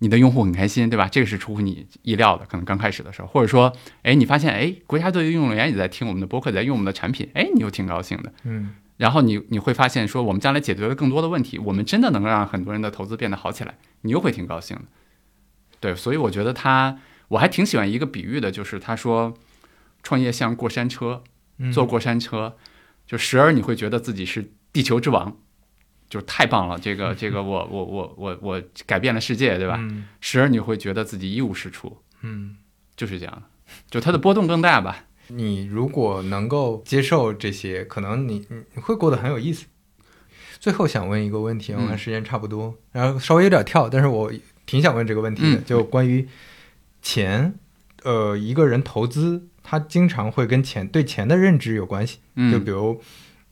你的用户很开心，对吧？这个是出乎你意料的，可能刚开始的时候，或者说，哎，你发现，哎，国家队的运动员也在听我们的播客，在用我们的产品，哎，你又挺高兴的。嗯，然后你你会发现说，我们将来解决了更多的问题，我们真的能让很多人的投资变得好起来，你又会挺高兴的。对，所以我觉得他，我还挺喜欢一个比喻的，就是他说，创业像过山车，坐过山车，就时而你会觉得自己是。地球之王，就太棒了！这个 这个，我我我我我改变了世界，对吧？时而你会觉得自己一无是处，嗯，就是这样的，就它的波动更大吧。你如果能够接受这些，可能你你会过得很有意思。最后想问一个问题，我看时间差不多，然后稍微有点跳，但是我挺想问这个问题的，就关于钱，呃，一个人投资，他经常会跟钱对钱的认知有关系，就比如。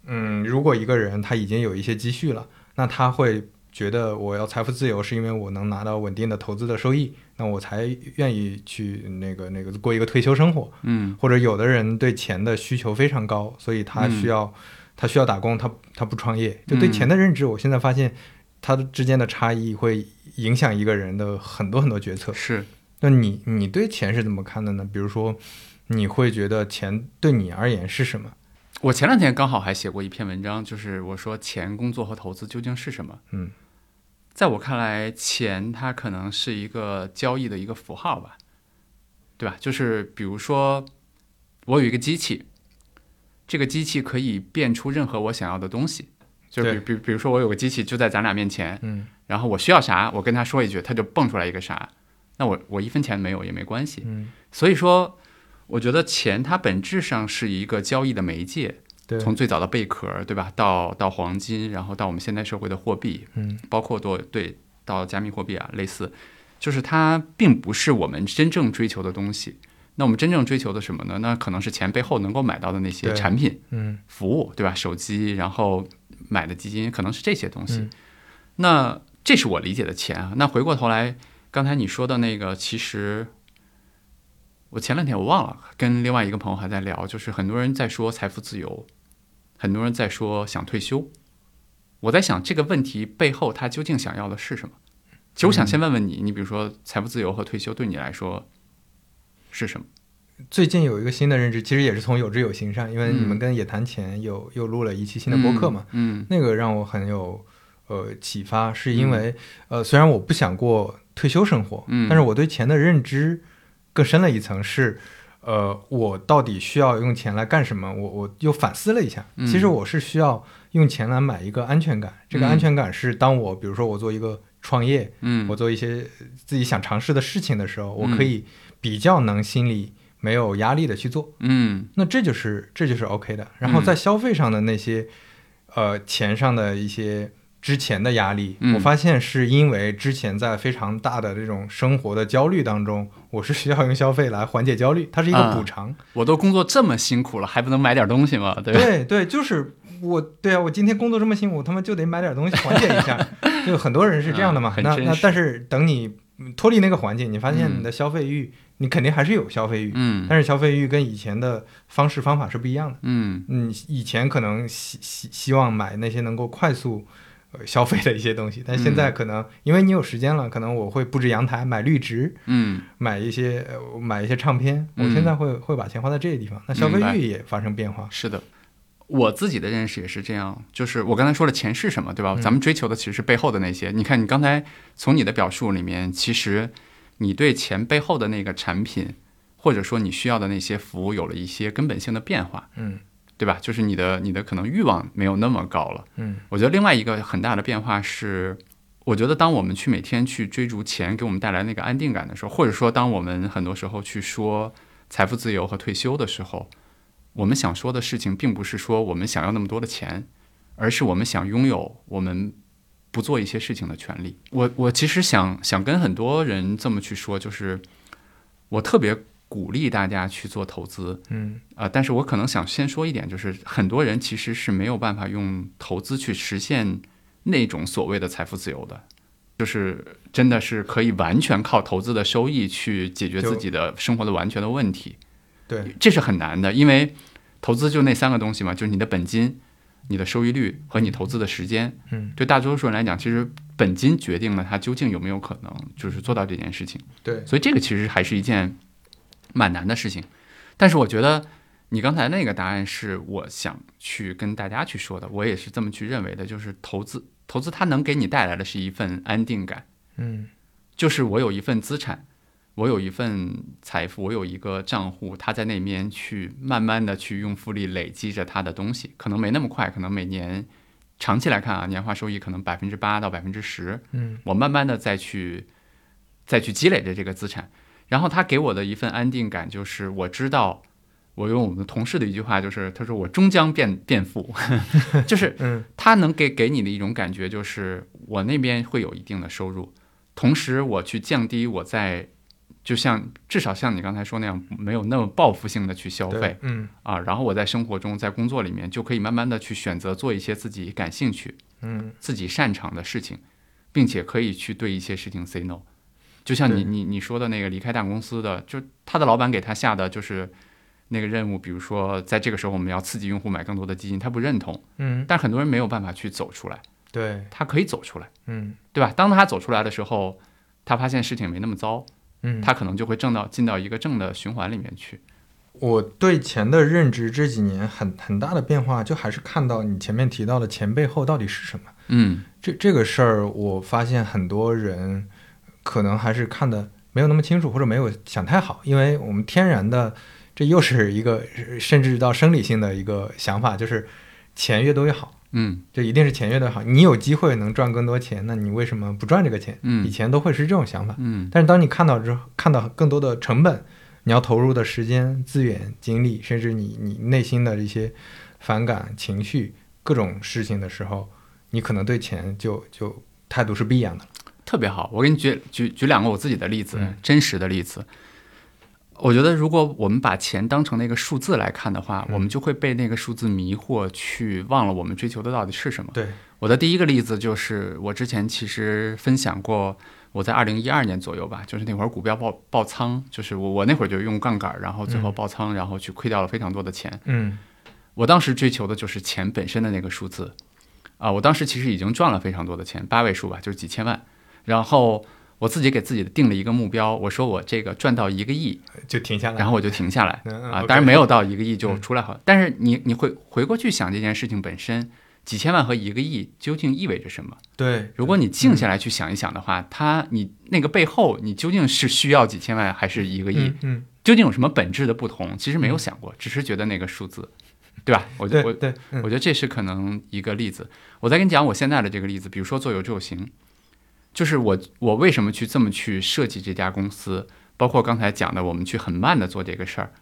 嗯，如果一个人他已经有一些积蓄了，那他会觉得我要财富自由是因为我能拿到稳定的投资的收益，那我才愿意去那个那个过一个退休生活。嗯，或者有的人对钱的需求非常高，所以他需要他需要打工，他他不创业。就对钱的认知，我现在发现他之间的差异会影响一个人的很多很多决策。是，那你你对钱是怎么看的呢？比如说，你会觉得钱对你而言是什么？我前两天刚好还写过一篇文章，就是我说钱、工作和投资究竟是什么？嗯，在我看来，钱它可能是一个交易的一个符号吧，对吧？就是比如说，我有一个机器，这个机器可以变出任何我想要的东西，就比比比如说我有个机器就在咱俩面前，嗯，然后我需要啥，我跟他说一句，他就蹦出来一个啥，那我我一分钱没有也没关系，嗯，所以说。我觉得钱它本质上是一个交易的媒介，从最早的贝壳，对吧，到到黄金，然后到我们现代社会的货币，嗯，包括多对到加密货币啊，类似，就是它并不是我们真正追求的东西。那我们真正追求的什么呢？那可能是钱背后能够买到的那些产品，嗯，服务，对吧？手机，然后买的基金，可能是这些东西。那这是我理解的钱啊。那回过头来，刚才你说的那个，其实。我前两天我忘了跟另外一个朋友还在聊，就是很多人在说财富自由，很多人在说想退休。我在想这个问题背后他究竟想要的是什么？其实我想先问问你，你比如说财富自由和退休对你来说是什么？最近有一个新的认知，其实也是从有知有行上，因为你们跟野谈前有又录了一期新的播客嘛，嗯，那个让我很有呃启发，是因为呃虽然我不想过退休生活，嗯，但是我对钱的认知。更深了一层是，呃，我到底需要用钱来干什么？我我又反思了一下，其实我是需要用钱来买一个安全感。这个安全感是，当我比如说我做一个创业，嗯，我做一些自己想尝试的事情的时候，我可以比较能心里没有压力的去做，嗯，那这就是这就是 OK 的。然后在消费上的那些，呃，钱上的一些。之前的压力，我发现是因为之前在非常大的这种生活的焦虑当中，我是需要用消费来缓解焦虑，它是一个补偿。我都工作这么辛苦了，还不能买点东西吗？对对对，就是我，对啊，我今天工作这么辛苦，他妈就得买点东西缓解一下。就很多人是这样的嘛。那那但是等你脱离那个环境，你发现你的消费欲，你肯定还是有消费欲。嗯。但是消费欲跟以前的方式方法是不一样的。嗯。嗯，以前可能希希希望买那些能够快速。消费的一些东西，但现在可能因为你有时间了，可能我会布置阳台，买绿植，嗯，买一些买一些唱片。我现在会会把钱花在这些地方，那消费欲也发生变化。是的，我自己的认识也是这样，就是我刚才说了钱是什么，对吧？咱们追求的其实是背后的那些。你看，你刚才从你的表述里面，其实你对钱背后的那个产品，或者说你需要的那些服务，有了一些根本性的变化。嗯。对吧？就是你的你的可能欲望没有那么高了。嗯，我觉得另外一个很大的变化是，我觉得当我们去每天去追逐钱给我们带来那个安定感的时候，或者说当我们很多时候去说财富自由和退休的时候，我们想说的事情并不是说我们想要那么多的钱，而是我们想拥有我们不做一些事情的权利。我我其实想想跟很多人这么去说，就是我特别鼓励大家去做投资，嗯。啊、但是我可能想先说一点，就是很多人其实是没有办法用投资去实现那种所谓的财富自由的，就是真的是可以完全靠投资的收益去解决自己的生活的完全的问题，对，这是很难的，因为投资就那三个东西嘛，就是你的本金、你的收益率和你投资的时间。嗯。对大多数人来讲，其实本金决定了他究竟有没有可能就是做到这件事情。对，所以这个其实还是一件蛮难的事情。但是我觉得你刚才那个答案是我想去跟大家去说的，我也是这么去认为的，就是投资，投资它能给你带来的是一份安定感，嗯就是我有一份资产。我有一份财富，我有一个账户，它在那边去慢慢的去用复利累积着它的东西，可能没那么快，可能每年长期来看啊，年化收益可能百分之八到百分之十，嗯我慢慢的再去再去积累着这个资产，然后他给我的一份安定感就是我知道，我用我们同事的一句话就是他说我终将变变富，就是嗯。他能给给你的一种感觉就是我那边会有一定的收入，同时我去降低我在就像至少像你刚才说那样没有那么报复性的去消费嗯。啊，然后我在生活中在工作里面就可以慢慢的去选择做一些自己感兴趣嗯。自己擅长的事情，并且可以去对一些事情 say no。就像你你你说的那个离开大公司的，就他的老板给他下的就是那个任务，比如说在这个时候我们要刺激用户买更多的基金，他不认同，嗯，但很多人没有办法去走出来，对，他可以走出来，嗯对吧？当他走出来的时候，他发现事情没那么糟，嗯，他可能就会挣到进到一个正的循环里面去。我对钱的认知这几年很很大的变化，就还是看到你前面提到的钱背后到底是什么。嗯这这个事儿，我发现很多人可能还是看的没有那么清楚，或者没有想太好，因为我们天然的，这又是一个甚至到生理性的一个想法，就是钱越多越好，嗯这一定是钱越多越好。你有机会能赚更多钱，那你为什么不赚这个钱？嗯以嗯前都会是这种想法，嗯但是当你看到之后，看到更多的成本，你要投入的时间、资源、精力，甚至你你内心的一些反感、情绪、各种事情的时候，你可能对钱就就态度是不一样的了。特别好，我给你举举举两个我自己的例子，嗯真实的例子。我觉得，如果我们把钱当成那个数字来看的话，嗯我们就会被那个数字迷惑，去忘了我们追求的到底是什么。对，我的第一个例子就是，我之前其实分享过，我在二零一二年左右吧，就是那会儿股票爆爆仓，就是我我那会儿就用杠杆，然后最后嗯爆仓，然后去亏掉了非常多的钱。嗯我当时追求的就是钱本身的那个数字，啊，我当时其实已经赚了非常多的钱，八位数吧，就是几千万。然后我自己给自己定了一个目标，我说我这个赚到一个亿，就停下来。然后我就停下来啊。当然没有到一个亿就嗯出来好，但是你你会回过去想这件事情本身，几千万和一个亿究竟意味着什么？对，如果你静下来去想一想的话，它你那个背后你究竟是需要几千万还是一个亿？嗯嗯，究竟有什么本质的不同？其实没有想过，只是觉得那个数字，对吧？我我对我觉得这是可能一个例子。我再跟你讲我现在的这个例子，比如说做有志有行，就是我我为什么去这么去设计这家公司，包括刚才讲的，我们去很慢的做这个事儿。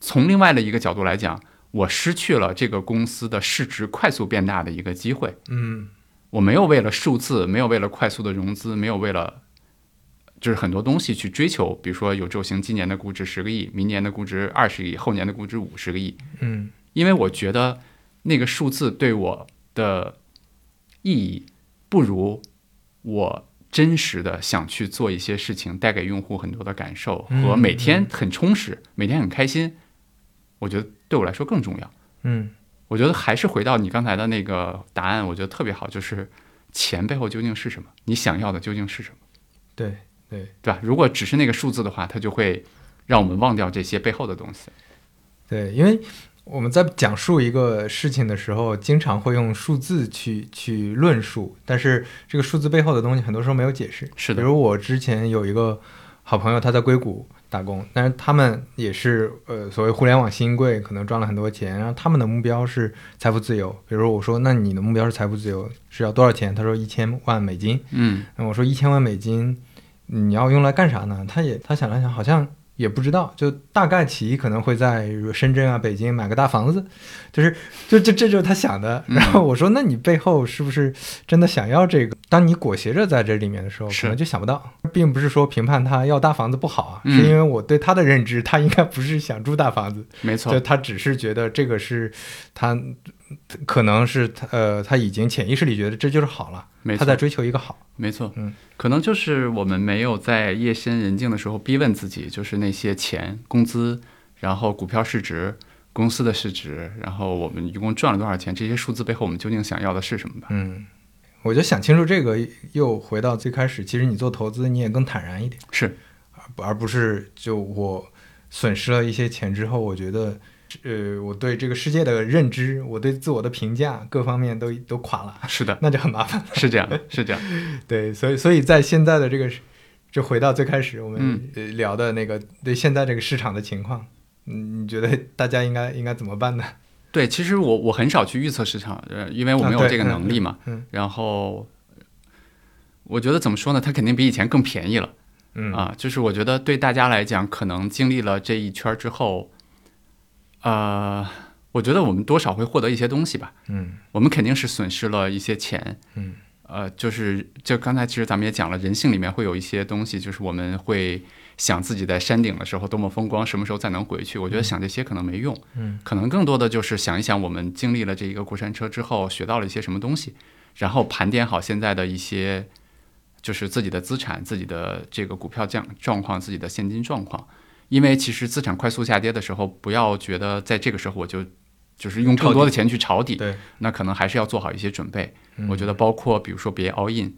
从另外的一个角度来讲，我失去了这个公司的市值快速变大的一个机会。嗯我没有为了数字，没有为了快速的融资，没有为了就是很多东西去追求，比如说有宙行今年的估值十个亿，明年的估值二十个亿，后年的估值五十个亿。嗯因为我觉得那个数字对我的意义不如我真实的想去做一些事情，带给用户很多的感受和嗯每天很充实，每天很开心，我觉得对我来说更重要。嗯我觉得还是回到你刚才的那个答案，我觉得特别好，就是钱背后究竟是什么？你想要的究竟是什么？对对对吧？如果只是那个数字的话，它就会让我们忘掉这些背后的东西。对，因为我们在讲述一个事情的时候，经常会用数字去去论述，但是这个数字背后的东西，很多时候没有解释。是的比如我之前有一个好朋友，他在硅谷打工，但是他们也是呃所谓互联网新贵，可能赚了很多钱，然后他们的目标是财富自由。比如我说，那你的目标是财富自由是要多少钱？他说一千万美金。嗯那我说一千万美金，你要用来干啥呢？他也他想了想，好像也不知道，就大概其可能会在深圳啊、北京买个大房子，就是就这这就是他想的。然后我说，那你背后是不是真的想要这个？当你裹挟着在这里面的时候，可能就想不到，并不是说评判他要大房子不好啊，是因为我对他的认知，他应该不是想住大房子，没错，就他只是觉得这个是他。可能是他呃，他已经潜意识里觉得这就是好了，他在追求一个好，没错，嗯，可能就是我们没有在夜深人静的时候逼问自己，就是那些钱、工资，然后股票市值、公司的市值，然后我们一共赚了多少钱，这些数字背后我们究竟想要的是什么吧？嗯，我觉得想清楚这个，又回到最开始，其实你做投资你也更坦然一点，是，而而不是就我损失了一些钱之后，我觉得。呃，我对这个世界的认知，我对自我的评价，各方面都都垮了。是的，那就很麻烦。是这样，是这样。对，所以，所以在现在的这个，就回到最开始我们聊的那个，对现在这个市场的情况，嗯，你觉得大家应该应该怎么办呢？对，其实我我很少去预测市场，呃，因为我没有这个能力嘛。嗯。然后，我觉得怎么说呢？它肯定比以前更便宜了。嗯。啊，就是我觉得对大家来讲，可能经历了这一圈之后。呃，我觉得我们多少会获得一些东西吧。嗯，我们肯定是损失了一些钱。嗯，呃，就是就刚才其实咱们也讲了，人性里面会有一些东西，就是我们会想自己在山顶的时候多么风光，什么时候再能回去？我觉得想这些可能没用。嗯，可能更多的就是想一想，我们经历了这一个过山车之后，学到了一些什么东西，然后盘点好现在的一些，就是自己的资产、自己的这个股票降状况、自己的现金状况。因为其实资产快速下跌的时候，不要觉得在这个时候我就就是用更多的钱去抄底，对，那可能还是要做好一些准备。我觉得包括比如说别 all in，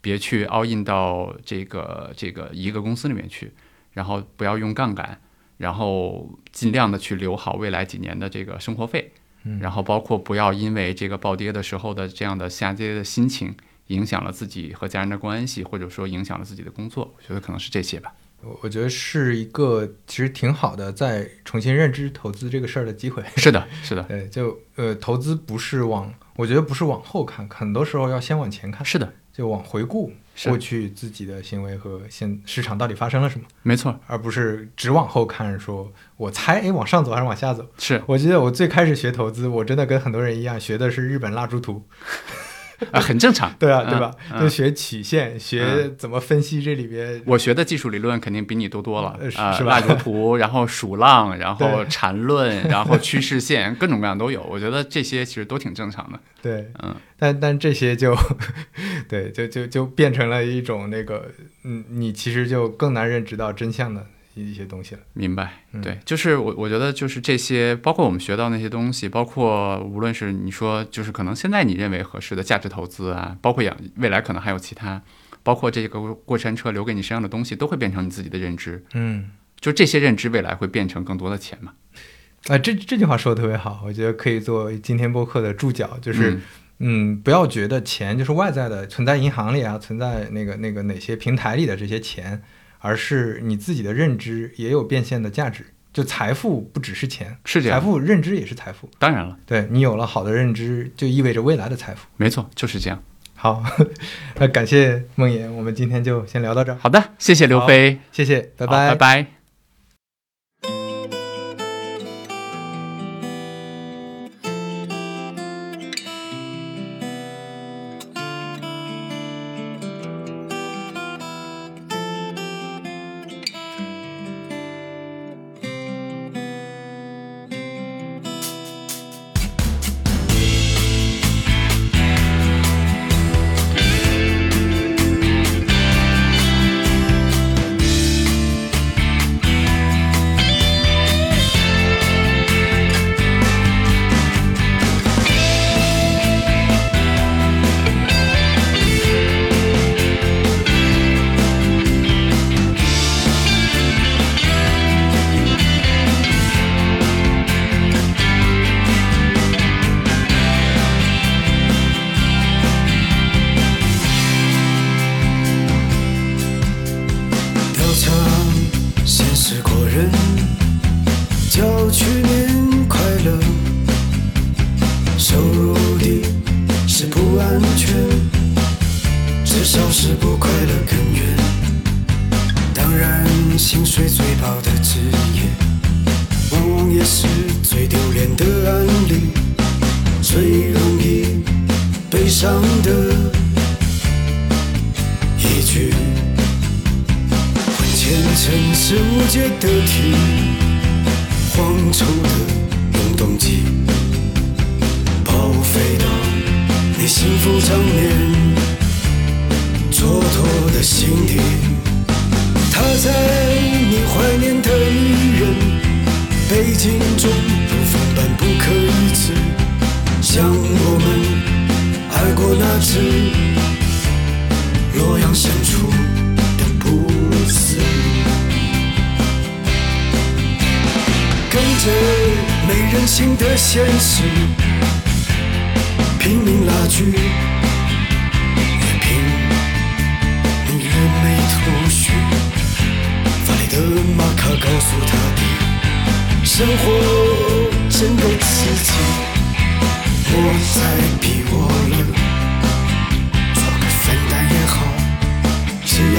别去 all in 到这个这个一个公司里面去，然后不要用杠杆，然后尽量的去留好未来几年的这个生活费，然后包括不要因为这个暴跌的时候的这样的下跌的心情，影响了自己和家人的关系，或者说影响了自己的工作。我觉得可能是这些吧。我我觉得是一个其实挺好的，在重新认知投资这个事儿的机会。是的，是的，对，就呃，投资不是往，我觉得不是往后看，很多时候要先往前看。是的，就往回顾过去自己的行为和现市场到底发生了什么。没错，而不是只往后看，说我猜，哎，往上走还是往下走？是我记得我最开始学投资，我真的跟很多人一样，学的是日本蜡烛图。啊，很正常，对啊，对吧？就学曲线，学怎么分析这里边。我学的技术理论肯定比你多多了，是吧？蜡烛图，然后数浪，然后缠论，然后趋势线，各种各样都有。我觉得这些其实都挺正常的。对，嗯，但但这些就，对，就就就变成了一种那个，嗯，你其实就更难认知到真相的。一些东西了，明白？对，就是我，我觉得就是这些，包括我们学到那些东西，包括无论是你说，就是可能现在你认为合适的价值投资啊，包括养未来可能还有其他，包括这个过山车留给你身上的东西，都会变成你自己的认知。嗯，就这些认知未来会变成更多的钱嘛？啊，这这句话说的特别好，我觉得可以做今天播客的注脚，就是嗯，不要觉得钱就是外在的，存在银行里啊，存在那个那个哪些平台里的这些钱。而是你自己的认知也有变现的价值，就财富不只是钱，是这样，财富认知也是财富。当然了，对你有了好的认知，就意味着未来的财富。没错，就是这样。好，那感谢梦妍，我们今天就先聊到这儿。好的，谢谢刘飞，谢谢，拜拜，拜拜。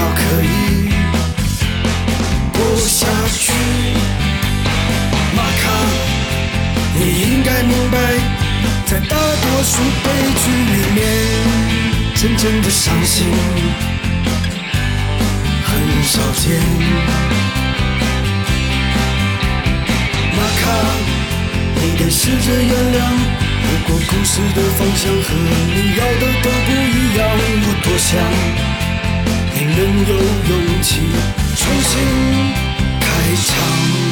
要可以过下去。马卡，你应该明白，在大多数悲剧里面，真正的伤心很少见。马卡，你得试着原谅，如果故事的方向和你要的都不一样。我多想你能有勇气重新开场。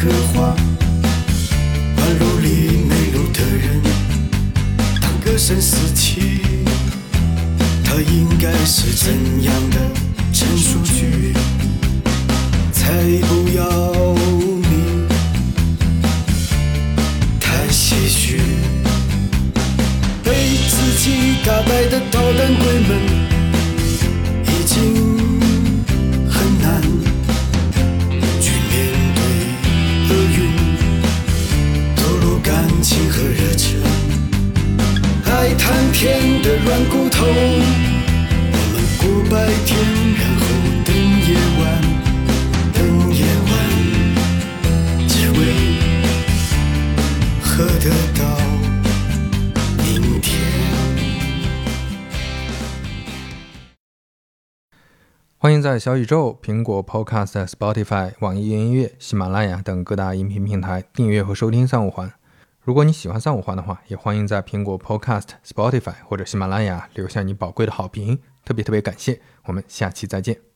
刻画。在小宇宙、苹果 Podcast、Spotify、网易云音乐、喜马拉雅等各大音频平台订阅和收听三五环。如果你喜欢三五环的话，也欢迎在苹果 Podcast、Spotify 或者喜马拉雅留下你宝贵的好评，特别特别感谢。我们下期再见。